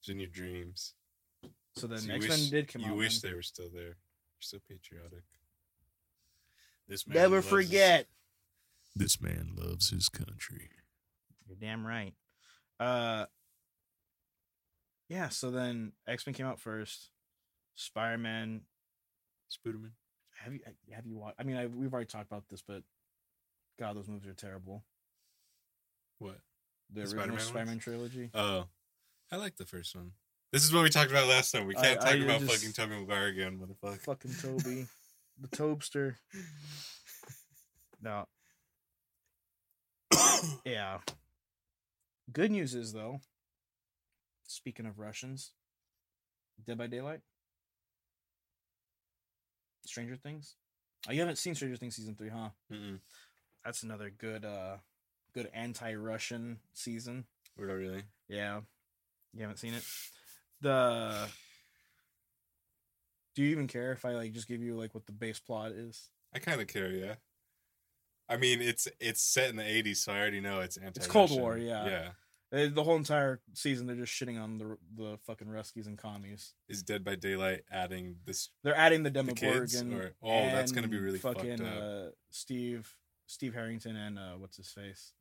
Speaker 2: It's in your dreams.
Speaker 1: so then
Speaker 2: So you
Speaker 1: X Men did come
Speaker 2: You
Speaker 1: out.
Speaker 2: wish
Speaker 1: then.
Speaker 2: they were still there. You're so patriotic. This man
Speaker 1: Never
Speaker 2: loves his-
Speaker 1: forget.
Speaker 2: this man loves his country.
Speaker 1: You're damn right. Uh, yeah. So then X Men came out first. Spider Man.
Speaker 2: Spooderman.
Speaker 1: Have you have you watched? I mean, I, we've already talked about this, but God, those movies are terrible.
Speaker 2: What?
Speaker 1: The,
Speaker 2: The
Speaker 1: original
Speaker 2: Spider-Man?
Speaker 1: Spider Man trilogy.
Speaker 2: Oh, I like the first one. This is what we talked about last time. We can't talk
Speaker 1: I
Speaker 2: about
Speaker 1: just-
Speaker 2: fucking Tobey Maguire again, motherfucker.
Speaker 1: Fucking Toby, the Tobster. No. Yeah. Good news is though. Speaking of Russians, Dead by Daylight, Stranger Things. Oh, you haven't seen Stranger Things season three, huh?
Speaker 2: Mm-mm.
Speaker 1: That's another good, uh, good anti-Russian season.
Speaker 2: We're really.
Speaker 1: Yeah, you haven't seen it. The. Do you even care if I like just give you like what the base plot is?
Speaker 2: I kind of care, yeah. I mean, it's it's set in the '80s, so I already know it's anti. Russian.
Speaker 1: It's Cold War, yeah.
Speaker 2: Yeah.
Speaker 1: Uh, The whole entire season, they're just shitting on the the fucking Ruskies and commies.
Speaker 2: Is Dead by Daylight adding this?
Speaker 1: They're adding the
Speaker 2: The
Speaker 1: Demogorgon.
Speaker 2: or- oh, that's gonna be really
Speaker 1: fucking uh, Steve Steve Harrington and uh, what's his face,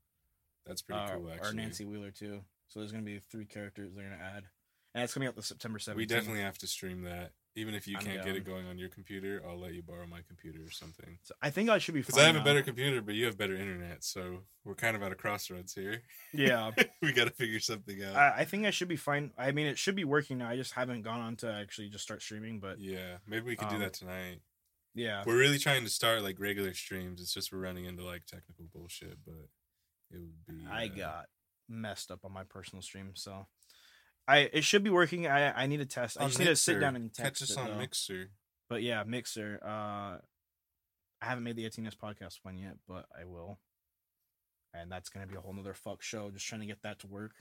Speaker 2: That's pretty
Speaker 1: uh,
Speaker 2: cool, Actually, or.
Speaker 1: Nancy Wheeler too. So there's gonna be three characters they're gonna add, and it's coming out the September 17th.
Speaker 2: We definitely have to stream that. Even if you
Speaker 1: I'm
Speaker 2: can't get it going on your computer, I'll let you borrow my computer or something.
Speaker 1: So I think I should be.
Speaker 2: Because I have a better computer, but you have better internet, so we're kind of at a crossroads here.
Speaker 1: Yeah,
Speaker 2: we got to figure something out.
Speaker 1: I, I think I should be fine. I mean, it should be working now. I just haven't gone on to actually just start streaming, but
Speaker 2: yeah, maybe we could do
Speaker 1: Um,
Speaker 2: that tonight.
Speaker 1: yeah,
Speaker 2: We're really trying to start like regular streams. It's just we're running into like technical bullshit, but it would be.
Speaker 1: I
Speaker 2: uh,
Speaker 1: got messed up on my personal stream, so I it should be working. I I need to test. I just need to sit down and
Speaker 2: test
Speaker 1: catch
Speaker 2: us
Speaker 1: it,
Speaker 2: on
Speaker 1: though.
Speaker 2: Mixer.
Speaker 1: but yeah, Mixer. Uh, I haven't made the 18s podcast one yet, but I will. And that's gonna be a whole nother fuck show. Just trying to get that to work.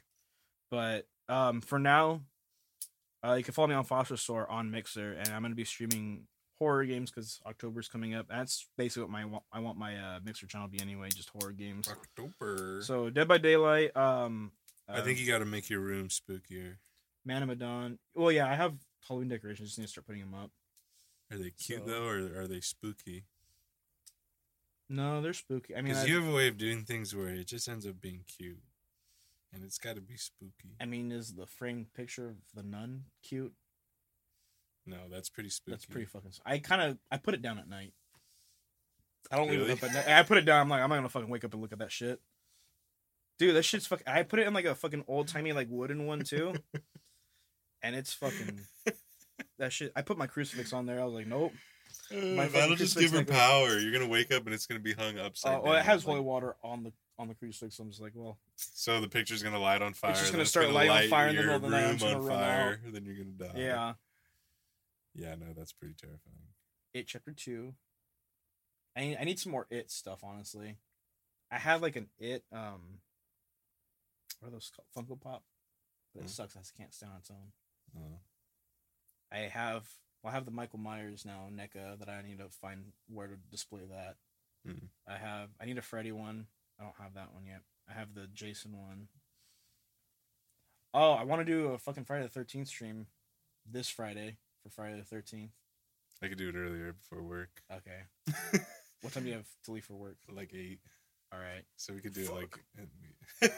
Speaker 1: But um, for now, uh, you can follow me on Foster Store on Mixer, and I'm gonna be streaming horror games because October's coming up. That's basically what my I want my uh, Mixer channel to be anyway, just horror games.
Speaker 2: October.
Speaker 1: So Dead by Daylight. Um,
Speaker 2: I think you um, got to make your room spookier.
Speaker 1: Man of Medan. Well, yeah, I have Halloween decorations. Just need to start putting them up.
Speaker 2: Are they cute
Speaker 1: So-
Speaker 2: though, or are they spooky?
Speaker 1: No, they're spooky. I mean,
Speaker 2: Because
Speaker 1: I,
Speaker 2: you have a way of doing things where it just ends up being cute, and it's got to be spooky.
Speaker 1: I mean, is the framed picture of the nun cute?
Speaker 2: No, that's pretty spooky.
Speaker 1: That's pretty fucking. I kind of I put it down at night. I don't leave
Speaker 2: Really?
Speaker 1: it up at night. I put it down. I'm like, I'm not gonna fucking wake up and look at that shit. Dude, that shit's fucking. I put it in like a fucking old timey like wooden one too, and it's fucking. That shit. I put my crucifix on there. I was like, nope.
Speaker 2: Uh,
Speaker 1: My
Speaker 2: that'll just give her power. You're gonna wake up and it's gonna be hung upside
Speaker 1: Uh,
Speaker 2: down.
Speaker 1: well, it has
Speaker 2: like-
Speaker 1: holy water on the on the crucifix. So I'm just like, well,
Speaker 2: So the picture's gonna light on fire.
Speaker 1: It's
Speaker 2: just
Speaker 1: gonna start
Speaker 2: gonna
Speaker 1: lighting on fire in the middle of the night, just gonna
Speaker 2: on
Speaker 1: run
Speaker 2: fire. Then you're gonna die.
Speaker 1: yeah.
Speaker 2: Yeah, no, that's pretty terrifying.
Speaker 1: It chapter two. I need, I need some more it stuff. Honestly, I have like an it um. What are those called? Funko Pop? But it
Speaker 2: Hmm.
Speaker 1: sucks. I can't stand on its own.
Speaker 2: Uh,
Speaker 1: I have well, I have the Michael Myers now NECA that I need to find where to display that.
Speaker 2: Hmm.
Speaker 1: I have I need a Freddy one. I don't have that one yet. I have the Jason one. Oh, I want to do a fucking Friday the Thirteenth stream this Friday for Friday the Thirteenth.
Speaker 2: I could do it earlier before work,
Speaker 1: Okay. What time do you have to leave for work?
Speaker 2: like eight.
Speaker 1: All right.
Speaker 2: So we could do
Speaker 1: Fuck.
Speaker 2: like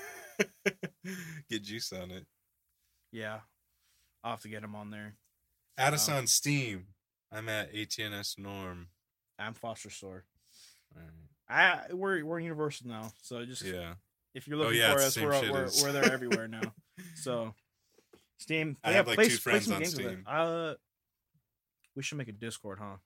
Speaker 2: get juice on it.
Speaker 1: Yeah. I'll have to get him on there.
Speaker 2: Add us
Speaker 1: Um,
Speaker 2: on Steam. I'm at ATNS Norm.
Speaker 1: I'm Foster Store.
Speaker 2: All right.
Speaker 1: I we're we're Universal now, so just
Speaker 2: Yeah.
Speaker 1: if you're
Speaker 2: Oh,
Speaker 1: looking
Speaker 2: yeah,
Speaker 1: for us, we're, we're, we're there everywhere now. So Steam.
Speaker 2: I
Speaker 1: yeah,
Speaker 2: have, like,
Speaker 1: play,
Speaker 2: two friends on
Speaker 1: games with it.
Speaker 2: Steam.
Speaker 1: Uh, we should make a Discord, huh?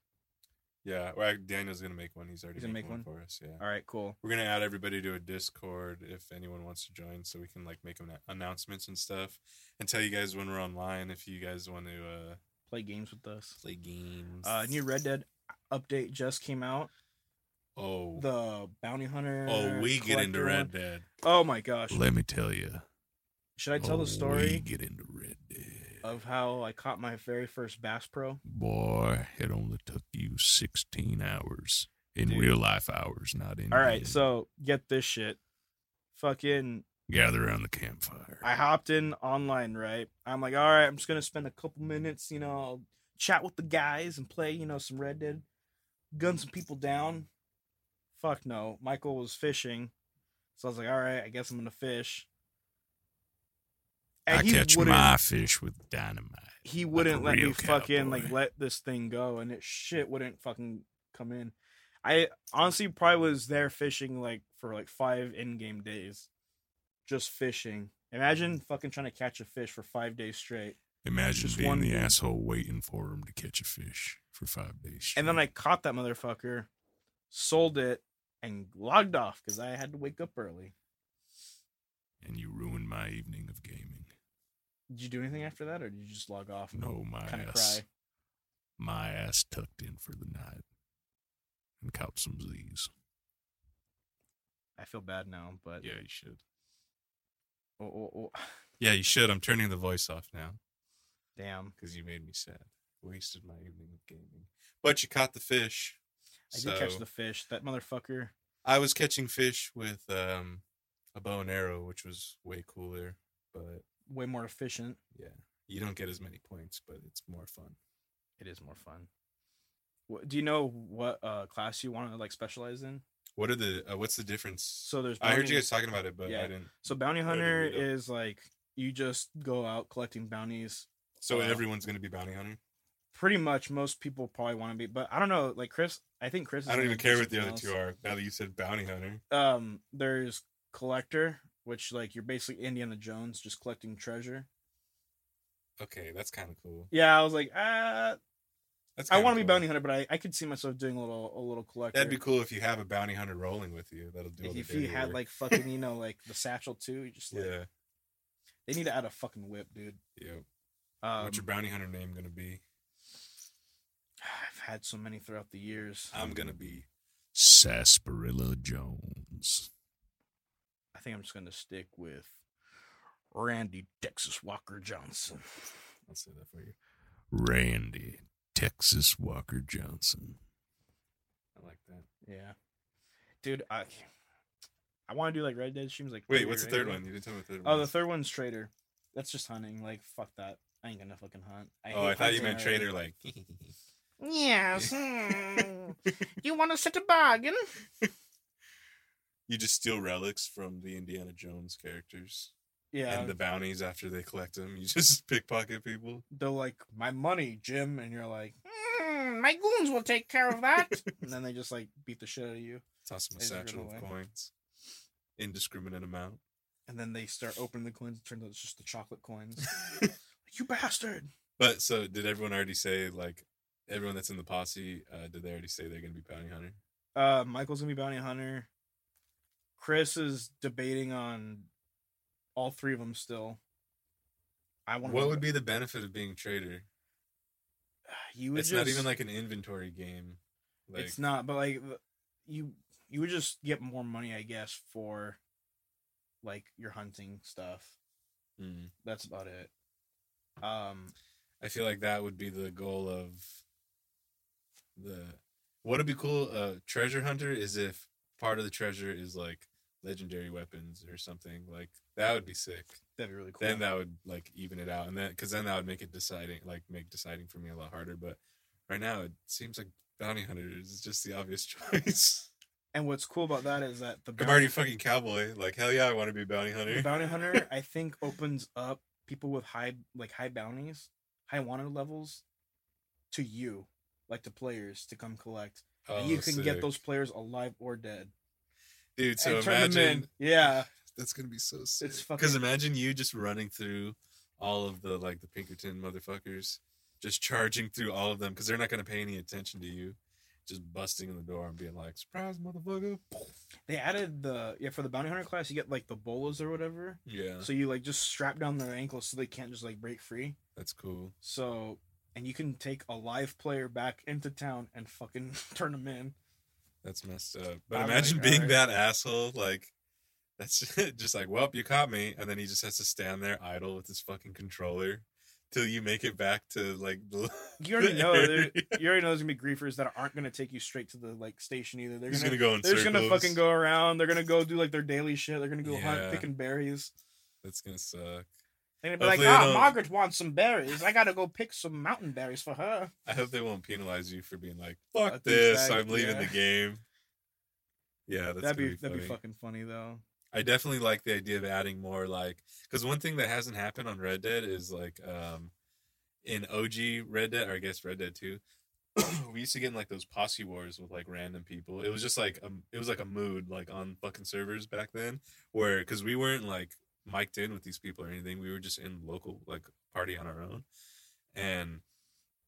Speaker 2: Yeah. Well, Daniel's gonna make one. He's already
Speaker 1: He's gonna make
Speaker 2: one for us. Yeah.
Speaker 1: All right, cool.
Speaker 2: We're gonna add everybody to a Discord if anyone wants to join, so we can like make annou- announcements and stuff, and tell you guys when we're online if you guys want to uh,
Speaker 1: Play games with us.
Speaker 2: play games.
Speaker 1: Uh, new Red Dead update just came out.
Speaker 2: oh,
Speaker 1: The Bounty Hunter.
Speaker 2: oh, we get into Red
Speaker 1: one.
Speaker 2: Dead.
Speaker 1: Oh my gosh!
Speaker 2: Let me tell you.
Speaker 1: Should I tell the story We
Speaker 2: get into Red Dead.
Speaker 1: Of how I caught my very first Bass Pro?
Speaker 2: Boy, it only took you 16 hours in
Speaker 1: Dude.
Speaker 2: real life hours, not in.
Speaker 1: All right, so get this shit. Fucking
Speaker 2: gather around the campfire.
Speaker 1: I hopped in online, right? I'm like, all right, I'm just gonna spend a couple minutes, you know, I'll chat with the guys and play, you know, some Red Dead, gun some people down. Fuck no, Michael was fishing, so I was like, all right, I guess I'm gonna fish. And
Speaker 2: I
Speaker 1: he
Speaker 2: catch my fish with dynamite.
Speaker 1: He wouldn't let me
Speaker 2: real
Speaker 1: fucking like let this thing go, and it shit wouldn't fucking come in. I honestly probably was there fishing like for like five in-game days, just fishing. Imagine fucking trying to catch a fish for five days straight.
Speaker 2: Imagine
Speaker 1: Just
Speaker 2: being
Speaker 1: one
Speaker 2: the
Speaker 1: game.
Speaker 2: asshole waiting for him to catch a fish for five days.
Speaker 1: And then I caught that motherfucker, sold it, and logged off because I had to wake up early.
Speaker 2: and you ruined my evening of gaming.
Speaker 1: Did you do anything after that, or did you just log off?
Speaker 2: No, my
Speaker 1: kind of
Speaker 2: ass,
Speaker 1: cry.
Speaker 2: my ass tucked in for the night and caught some Z's.
Speaker 1: I feel bad now, but
Speaker 2: Yeah, you should.
Speaker 1: oh, oh, oh.
Speaker 2: Yeah, you should. I'm turning the voice off now
Speaker 1: damn,
Speaker 2: because you made me sad. Wasted my evening of gaming. But you caught the fish.
Speaker 1: I
Speaker 2: so
Speaker 1: did catch the fish. That motherfucker.
Speaker 2: I was catching fish with um, a bow and arrow, which was way cooler. But
Speaker 1: Way more efficient.
Speaker 2: yeah, you don't get as many points, but it's more fun.
Speaker 1: It is more fun. What, do you know what uh, class you want to like specialize in?
Speaker 2: What are the? Uh, what's the difference?
Speaker 1: So there's.
Speaker 2: I heard you guys talking about it, but
Speaker 1: Yeah.
Speaker 2: I didn't.
Speaker 1: So bounty hunter is like you just go out collecting bounties.
Speaker 2: So
Speaker 1: Uh,
Speaker 2: everyone's gonna be bounty hunter.
Speaker 1: Pretty much, most people probably want to be, but I don't know. Like Chris, I think Chris. Is
Speaker 2: I don't even care what the
Speaker 1: something
Speaker 2: other two are. Now that you said bounty hunter,
Speaker 1: Um, there's collector, which like you're basically Indiana Jones, just collecting treasure.
Speaker 2: okay, that's kind of cool.
Speaker 1: Yeah, I was like, ah,
Speaker 2: That's
Speaker 1: I want to be bounty hunter, but I, I could see myself doing a little a little collector.
Speaker 2: That'd be cool if you have a bounty hunter rolling with you. That'll do. the
Speaker 1: if you had
Speaker 2: work.
Speaker 1: like fucking you know like the satchel too. You just like
Speaker 2: yeah,
Speaker 1: they need to add a fucking whip, dude.
Speaker 2: Yep.
Speaker 1: Um,
Speaker 2: What's your bounty hunter name gonna be?
Speaker 1: I've had so many throughout the years.
Speaker 2: I'm gonna be Sarsaparilla Jones.
Speaker 1: I think I'm just gonna stick with Randy Texas Walker Johnson.
Speaker 2: I'll say that for you. Randy Texas Walker Johnson. I like that.
Speaker 1: Yeah, dude, I I want to do like Red Dead streams. Like,
Speaker 2: Wait, what's the
Speaker 1: right?
Speaker 2: third one? You didn't tell me the third
Speaker 1: Oh,
Speaker 2: one.
Speaker 1: the third one's Trader. That's just hunting. Like, fuck that. I ain't gonna fucking hunt. I
Speaker 2: Oh, I thought you meant trader. Like,
Speaker 1: Yes. hmm. you want to set a bargain?
Speaker 2: you just steal relics from the Indiana Jones characters
Speaker 1: Yeah.
Speaker 2: and the bounties after they collect them. You just pickpocket people.
Speaker 1: they're like, my money, Jim, and you're like, "Mm, my goons will take care of that. and then they just like beat the shit out of you,
Speaker 2: Toss them a
Speaker 1: They
Speaker 2: satchel of
Speaker 1: away.
Speaker 2: coins. Indiscriminate amount.
Speaker 1: and then they start opening the coins. It turns out it's just the chocolate coins. you bastard!
Speaker 2: But so, did everyone already say like everyone that's in the posse? Uh, did they already say they're gonna be bounty hunter?
Speaker 1: Uh, Michael's gonna be bounty hunter. Chris is debating on all three of them still. I want.
Speaker 2: What would be the benefit of being trader?
Speaker 1: You would
Speaker 2: It's
Speaker 1: just,
Speaker 2: not even like an inventory game. Like,
Speaker 1: it's not, but like you you would just get more money, I guess, for like your hunting stuff.
Speaker 2: hmm.
Speaker 1: That's about it. Um,
Speaker 2: I feel like that would be the goal of the. What would be cool? Uh, treasure hunter is if part of the treasure is like legendary weapons or something like that would be sick.
Speaker 1: that'd be really cool.
Speaker 2: Then that would like even it out, and then because then that would make it deciding like make deciding for me a lot harder. But right now it seems like bounty hunter is just the obvious choice.
Speaker 1: and what's cool about that is that the
Speaker 2: I'm
Speaker 1: bounty,
Speaker 2: already fucking cowboy. Like hell yeah, I want to be a bounty
Speaker 1: the
Speaker 2: hunter.
Speaker 1: bounty hunter, I think, opens up people with high like high bounties, high wanted levels, to you, like to players to come collect.
Speaker 2: Oh,
Speaker 1: you can
Speaker 2: sick.
Speaker 1: get those players alive or dead.
Speaker 2: dude. So
Speaker 1: and turn them in.
Speaker 2: imagine
Speaker 1: Yeah.
Speaker 2: that's gonna be so sick.
Speaker 1: It's fucking.
Speaker 2: Because imagine you just running through all of the like the Pinkerton motherfuckers, just charging through all of them because they're not gonna pay any attention to you, just busting in the door and being like, "Surprise, motherfucker!"
Speaker 1: They added the yeah for the bounty hunter class you get like the bolas or whatever.
Speaker 2: Yeah,
Speaker 1: So you like just strap down their ankles so they can't just like break free.
Speaker 2: that's cool.
Speaker 1: So and you can take a live player back into town and fucking turn them in.
Speaker 2: That's messed up. But
Speaker 1: I'm
Speaker 2: imagine
Speaker 1: like,
Speaker 2: being
Speaker 1: alright.
Speaker 2: that asshole. Like, that's just like, well, you caught me, and then he just has to stand there idle with his fucking controller till you make it back to like the.
Speaker 1: You already know there- you already know there's gonna be griefers that aren't gonna take you straight to the like station either. They're
Speaker 2: He's
Speaker 1: gonna,
Speaker 2: gonna go
Speaker 1: they're just gonna fucking go around. They're gonna go do like their daily shit. They're gonna go hunt picking berries.
Speaker 2: That's gonna suck.
Speaker 1: And they'd be like,
Speaker 2: Hopefully they
Speaker 1: ah, Margaret wants some berries. I gotta go pick some mountain berries for her.
Speaker 2: I hope they won't penalize you for being like, "Fuck
Speaker 1: A
Speaker 2: this,
Speaker 1: douchebag,
Speaker 2: I'm leaving
Speaker 1: yeah.
Speaker 2: the game." Yeah, that's
Speaker 1: that'd be,
Speaker 2: be,
Speaker 1: that'd be fucking funny though.
Speaker 2: I definitely like the idea of adding more like because one thing that hasn't happened on Red Dead is like um in OG Red Dead or I guess Red Dead Two, we used to get in like those posse wars with like random people. It was just like um it was like a mood like on fucking servers back then where because we weren't like mic'd in with these people or anything. We were just in local like party on our own, and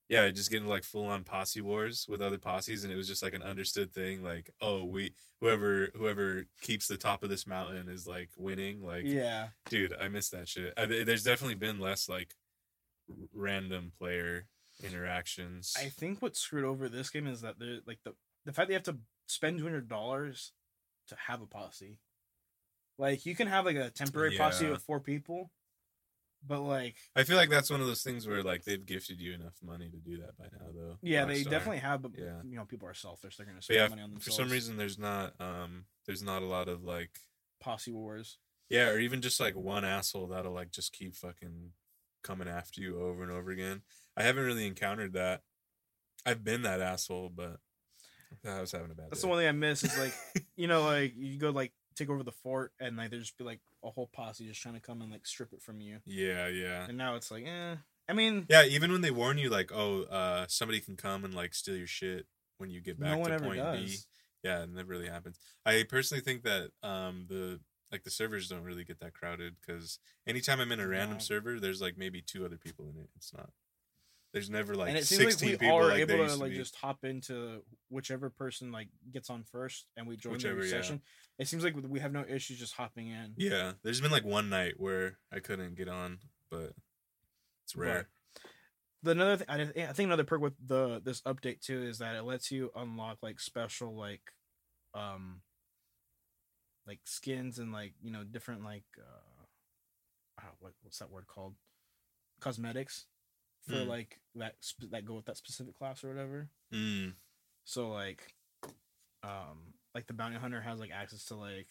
Speaker 2: yeah, just getting like full on posse wars with other posses, and it was just like an understood thing. Like, oh, we whoever whoever keeps the top of this mountain is like winning. Like,
Speaker 1: Yeah,
Speaker 2: dude, I miss that shit. I, there's definitely been less like random player interactions.
Speaker 1: I think what screwed over this game is that the like the the fact that you have to spend two hundred dollars to have a posse. Like you can have like a temporary posse
Speaker 2: Yeah.
Speaker 1: of four people, but like
Speaker 2: I feel like that's one of those things where like they've gifted you enough money to do that by now, though.
Speaker 1: yeah, they definitely have. But
Speaker 2: Yeah.
Speaker 1: you know, people are selfish. They're gonna
Speaker 2: But
Speaker 1: spend
Speaker 2: yeah,
Speaker 1: money on themselves.
Speaker 2: for some reason, there's not um, there's not a lot of like
Speaker 1: posse wars.
Speaker 2: Yeah, or even just like one asshole that'll like just keep fucking coming after you over and over again. I haven't really encountered that. I've been that asshole, but I was having a bad
Speaker 1: That's
Speaker 2: day.
Speaker 1: the one thing I miss is like you know like you go like take over the fort and like there just be like a whole posse just trying to come and like strip it from you.
Speaker 2: yeah, yeah.
Speaker 1: And now it's like, eh. I mean,
Speaker 2: Yeah, even when they warn you like, oh, uh somebody can come and like steal your shit when you get back
Speaker 1: no one
Speaker 2: to
Speaker 1: ever
Speaker 2: point
Speaker 1: does.
Speaker 2: B. Yeah, it never really happens. I personally think that um the like the servers don't really get that crowded because anytime I'm in a random
Speaker 1: No.
Speaker 2: server, there's like maybe two other people in it. It's not. There's never like
Speaker 1: and it seems like
Speaker 2: 16
Speaker 1: we
Speaker 2: people
Speaker 1: are
Speaker 2: like
Speaker 1: able to like just hop into whichever person like gets on first and we join
Speaker 2: Whichever,
Speaker 1: the
Speaker 2: yeah.
Speaker 1: session. It seems like we have no issues just hopping in.
Speaker 2: Yeah, there's been like one night where I couldn't get on, but it's
Speaker 1: But-
Speaker 2: rare.
Speaker 1: the another thing, I think another perk with the this update too is that it lets you unlock like special like um like skins and like you know different like uh ah, what what's that word called cosmetics for
Speaker 2: Mm.
Speaker 1: like that sp- that go with that specific class or whatever
Speaker 2: Mm.
Speaker 1: so like um like the bounty hunter has like access to like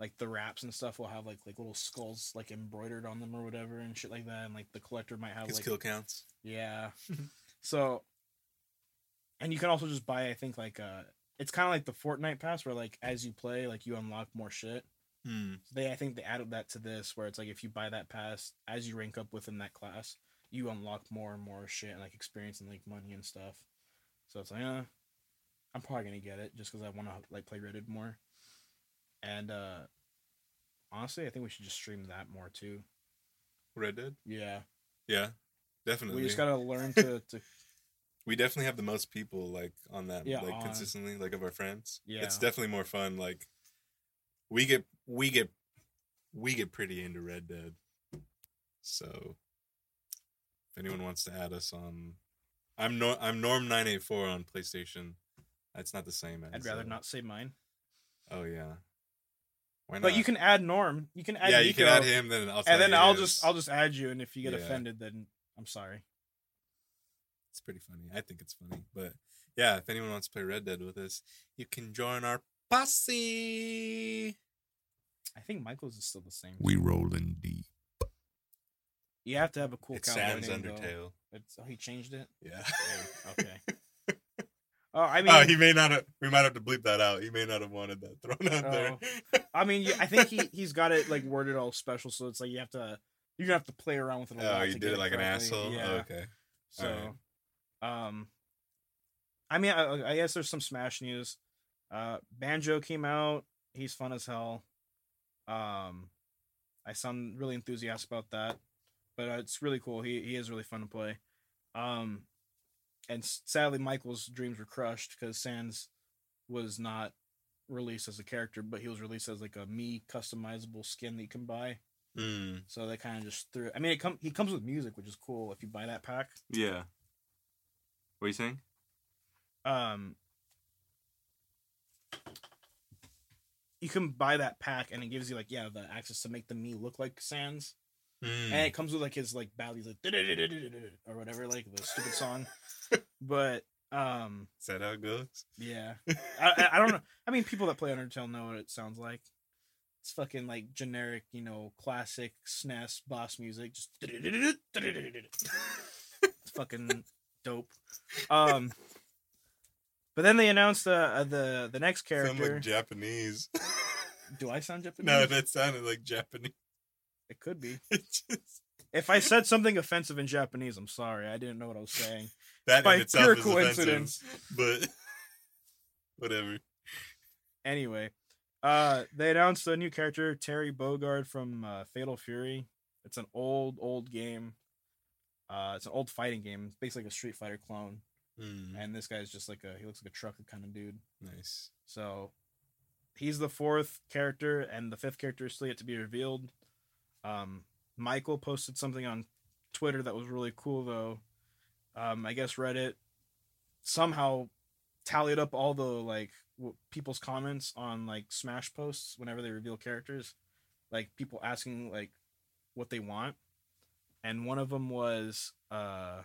Speaker 1: like the wraps and stuff will have like like little skulls like embroidered on them or whatever and shit like that and like the collector might have
Speaker 2: His
Speaker 1: like
Speaker 2: kill counts.
Speaker 1: yeah. so, and you can also just buy, I think, like uh, it's kind of like the Fortnite pass, where like as you play, like you unlock more shit.
Speaker 2: Mm.
Speaker 1: So they, I think, they added that to this, where it's like if you buy that pass, as you rank up within that class, you unlock more and more shit and like experience and like money and stuff. So it's like, uh, I'm probably gonna get it just because I want to like play Red Dead more. And uh honestly, I think we should just stream that more too.
Speaker 2: Red Dead.
Speaker 1: Yeah,
Speaker 2: Yeah, definitely.
Speaker 1: we just gotta learn to to
Speaker 2: we definitely have the most people like on that
Speaker 1: Yeah,
Speaker 2: like
Speaker 1: on-
Speaker 2: consistently like of our friends
Speaker 1: Yeah.
Speaker 2: it's definitely more fun like we get we get we get pretty into red dead so if anyone wants to add us on i'm no i'm norm 984 on playstation that's not the same as
Speaker 1: I'd rather
Speaker 2: uh,
Speaker 1: not say mine.
Speaker 2: oh yeah why not
Speaker 1: But you can add Norm. You can add
Speaker 2: yeah
Speaker 1: Nico,
Speaker 2: you can add him then i'll
Speaker 1: and then I'll
Speaker 2: his.
Speaker 1: just I'll just add you. And if you get
Speaker 2: Yeah.
Speaker 1: offended, then I'm sorry.
Speaker 2: It's pretty funny. I think it's funny. But yeah, if anyone wants to play Red Dead with us, you can join our posse.
Speaker 1: I think Michael's is still the same.
Speaker 2: We rolling deep.
Speaker 1: You have to have a cool
Speaker 2: It sounds
Speaker 1: name.
Speaker 2: Undertale.
Speaker 1: It's, oh, he changed it.
Speaker 2: Yeah.
Speaker 1: Oh, okay. Oh, I mean,
Speaker 2: oh, he may not have. We might have to bleep that out. He may not have wanted that thrown out there.
Speaker 1: I mean, I think he he's got it like worded all special, so it's like you have to you're gonna have to play around with it. A lot
Speaker 2: oh, you did it like an asshole.
Speaker 1: Yeah.
Speaker 2: Oh, okay.
Speaker 1: So,
Speaker 2: Alright.
Speaker 1: um, I mean, I, I guess there's some Smash news. Uh, Banjo came out. He's fun as hell. Um, I sound really enthusiastic about that, but uh, it's really cool. He he is really fun to play. Um, and sadly, Michael's dreams were crushed because Sans was not released as a character, but he was released as like a me customizable skin that you can buy.
Speaker 2: Mm,
Speaker 1: So they kind of just threw. I mean, it come he comes with music, which is cool if you buy that pack.
Speaker 2: yeah. What are you saying?
Speaker 1: um you can buy that pack and it gives you like yeah the access to make the me look like sans
Speaker 2: Mm.
Speaker 1: and it comes with like his like baddies like or whatever like the stupid song but um
Speaker 2: Is that how it goes?
Speaker 1: yeah I, I- don't know i mean people that play undertale know what it sounds like it's fucking like generic you know classic snes boss music just it's fucking dope um but then they announced the uh, the the next
Speaker 2: Sound
Speaker 1: character
Speaker 2: like Japanese.
Speaker 1: do i sound japanese
Speaker 2: no, that sounded like Japanese.
Speaker 1: It could be.
Speaker 2: Just,
Speaker 1: if i said something offensive in japanese i'm sorry. I didn't know what i was saying.
Speaker 2: That
Speaker 1: By
Speaker 2: in itself
Speaker 1: pure
Speaker 2: is
Speaker 1: coincidence.
Speaker 2: But whatever.
Speaker 1: anyway uh they announced a new character terry bogard from uh, fatal fury. It's an old old game. Uh it's an old fighting game. It's basically like a street fighter clone.
Speaker 2: Mm,
Speaker 1: and this guy's just like a he looks like a trucker kind of dude.
Speaker 2: Nice.
Speaker 1: so he's the fourth character and the fifth character is still yet to be revealed um michael posted something on twitter that was really cool though. Um i guess reddit somehow tallied up all the like w- people's comments on like smash posts whenever they reveal characters like people asking like what they want. And one of them was uh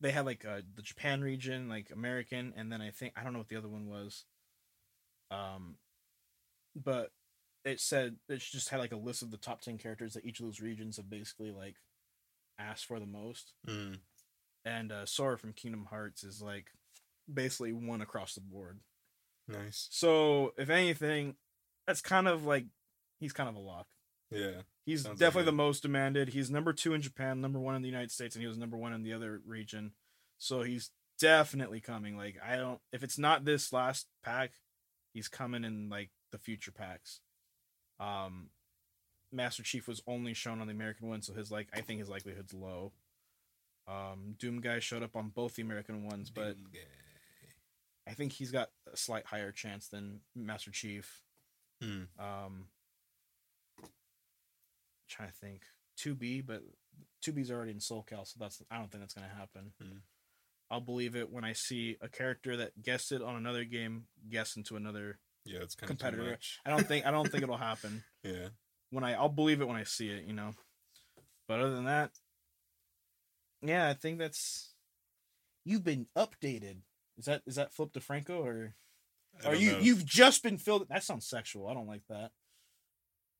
Speaker 1: they had like uh, the japan region like american and then i think i don't know what the other one was. Um but it said it just had like a list of the top 10 characters that each of those regions have basically like asked for the most.
Speaker 2: Mm,
Speaker 1: and uh sora from kingdom hearts is like basically one across the board.
Speaker 2: Nice.
Speaker 1: so if anything that's kind of like he's kind of a lock.
Speaker 2: Yeah.
Speaker 1: he's
Speaker 2: Sounds
Speaker 1: definitely
Speaker 2: it.
Speaker 1: the most demanded. He's number two in japan number one in the united states and he was number one in the other region. So he's definitely coming. Like i don't if it's not this last pack he's coming in like the future packs um master chief was only shown on the american one so his like i think his likelihood's low um doom guy showed up on both the american ones but i think he's got a slight higher chance than master chief
Speaker 2: Hmm.
Speaker 1: um trying to think 2B, but 2B's already in SoulCal, so that's I don't think that's gonna happen.
Speaker 2: Hmm.
Speaker 1: I'll believe it when I see a character that guessed it on another game guess into another.
Speaker 2: Yeah, it's kind of
Speaker 1: Competitor.
Speaker 2: Much.
Speaker 1: I don't think I don't think it'll happen.
Speaker 2: Yeah.
Speaker 1: When I I'll believe it when I see it, you know. But other than that, yeah, I think that's. You've been updated. Is that is that Phil DeFranco or
Speaker 2: are
Speaker 1: you
Speaker 2: know.
Speaker 1: you've just been filled? That sounds sexual. I don't like that.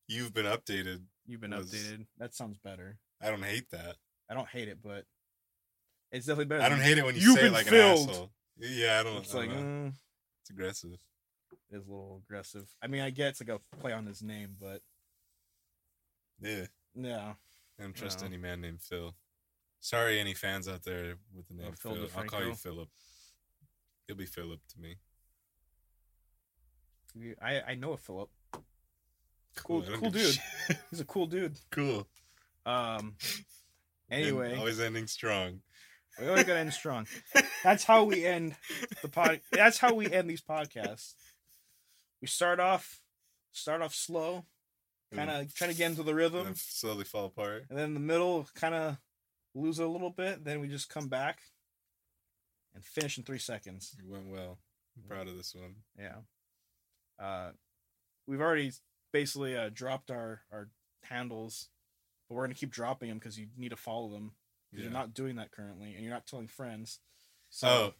Speaker 2: You've been updated.
Speaker 1: You've been
Speaker 2: Was-
Speaker 1: updated. That sounds better.
Speaker 2: I don't hate that.
Speaker 1: I don't hate it, but it's definitely better.
Speaker 2: I don't hate it when you
Speaker 1: You've
Speaker 2: say it
Speaker 1: been
Speaker 2: like
Speaker 1: filled.
Speaker 2: an asshole. Yeah, I don't.
Speaker 1: It's
Speaker 2: I
Speaker 1: like
Speaker 2: don't know.
Speaker 1: mm,
Speaker 2: it's aggressive.
Speaker 1: It's a little aggressive. I mean, I get it's like a play on his name, but
Speaker 2: Yeah.
Speaker 1: yeah,
Speaker 2: I don't trust
Speaker 1: No.
Speaker 2: any man named Phil. Sorry, any fans out there with the name
Speaker 1: Oh, Phil
Speaker 2: Phil. I'll call you? Philip. He'll be Philip to me.
Speaker 1: I I know a Philip. Cool-
Speaker 2: don't
Speaker 1: cool dude.
Speaker 2: shit.
Speaker 1: He's a cool dude.
Speaker 2: cool.
Speaker 1: Um.
Speaker 2: And
Speaker 1: Anyway,
Speaker 2: always ending strong.
Speaker 1: we always gotta end strong. That's how we end the pod. That's how we end these podcasts. We start off, start off slow, kind of trying to get into the rhythm,
Speaker 2: slowly fall apart.
Speaker 1: and then in the middle, kind of lose it a little bit. Then we just come back and finish in three seconds.
Speaker 2: It went well. I'm proud of this one.
Speaker 1: Yeah. Uh, we've already basically uh, dropped our our handles, but we're gonna keep dropping them because you need to follow them.
Speaker 2: Yeah.
Speaker 1: You're not doing that currently, and you're not telling friends. So
Speaker 2: Oh,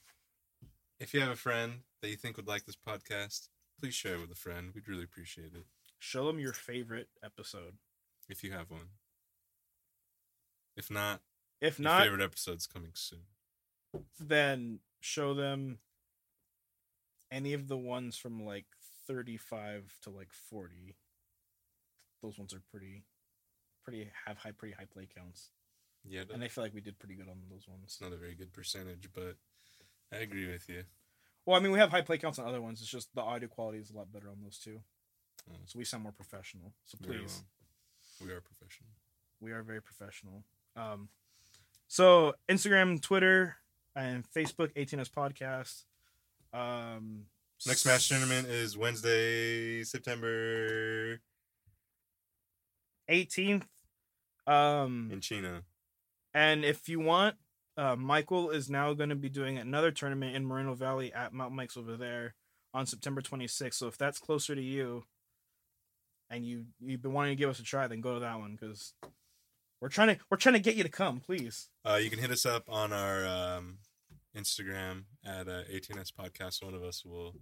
Speaker 2: if you have a friend that you think would like this podcast, please share it with a friend. We'd really appreciate it
Speaker 1: show them your favorite episode.
Speaker 2: if you have one. If not,
Speaker 1: If
Speaker 2: your
Speaker 1: not,
Speaker 2: favorite episode's coming soon.
Speaker 1: then show them any of the ones from like 35 to like 40. Those ones are pretty, pretty have high, pretty high play counts,
Speaker 2: Yeah,
Speaker 1: and I feel like we did pretty good on those ones.
Speaker 2: it's not a very good percentage, but I agree with you.
Speaker 1: Well, I mean, we have high play counts on other ones. It's just the audio quality is a lot better on those two,
Speaker 2: Mm.
Speaker 1: so we sound more professional. So please.
Speaker 2: We are professional.
Speaker 1: we are very professional. Um, so Instagram, Twitter, and Facebook, 18s podcast. Um,
Speaker 2: Next Smash tournament is Wednesday, September
Speaker 1: 18th. Um,
Speaker 2: in China.
Speaker 1: And if you want, uh, Michael is now going to be doing another tournament in Moreno Valley at Mount Mike's over there on September 26th. So if that's closer to you, and you you've been wanting to give us a try, then go to that one because we're trying to we're trying to get you to come, please.
Speaker 2: Uh, you can hit us up on our um, Instagram at uh, 18s podcast. One of us will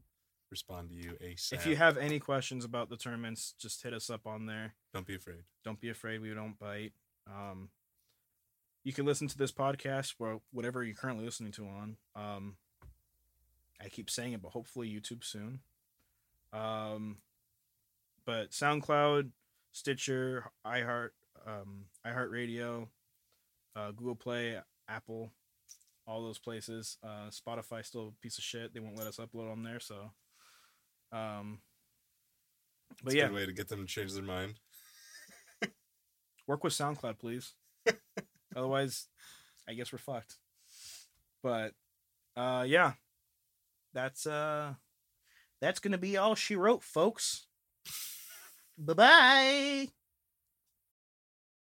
Speaker 2: respond to you ASAP.
Speaker 1: If you have any questions about the tournaments, just hit us up on there.
Speaker 2: Don't be afraid.
Speaker 1: Don't be afraid, we don't bite. Um, you can listen to this podcast or whatever you're currently listening to on. Um, I keep saying it, but hopefully YouTube soon. Um, but SoundCloud, Stitcher, iHeart, um, iHeartRadio, uh, Google Play, Apple, all those places. Uh, Spotify still a piece of shit. They won't let us upload on there. So, um, but
Speaker 2: It's
Speaker 1: yeah,
Speaker 2: a good way to get them to change their mind.
Speaker 1: work with SoundCloud, please. Otherwise, I guess we're fucked. But uh yeah. That's uh that's gonna be all she wrote, folks. Bye bye.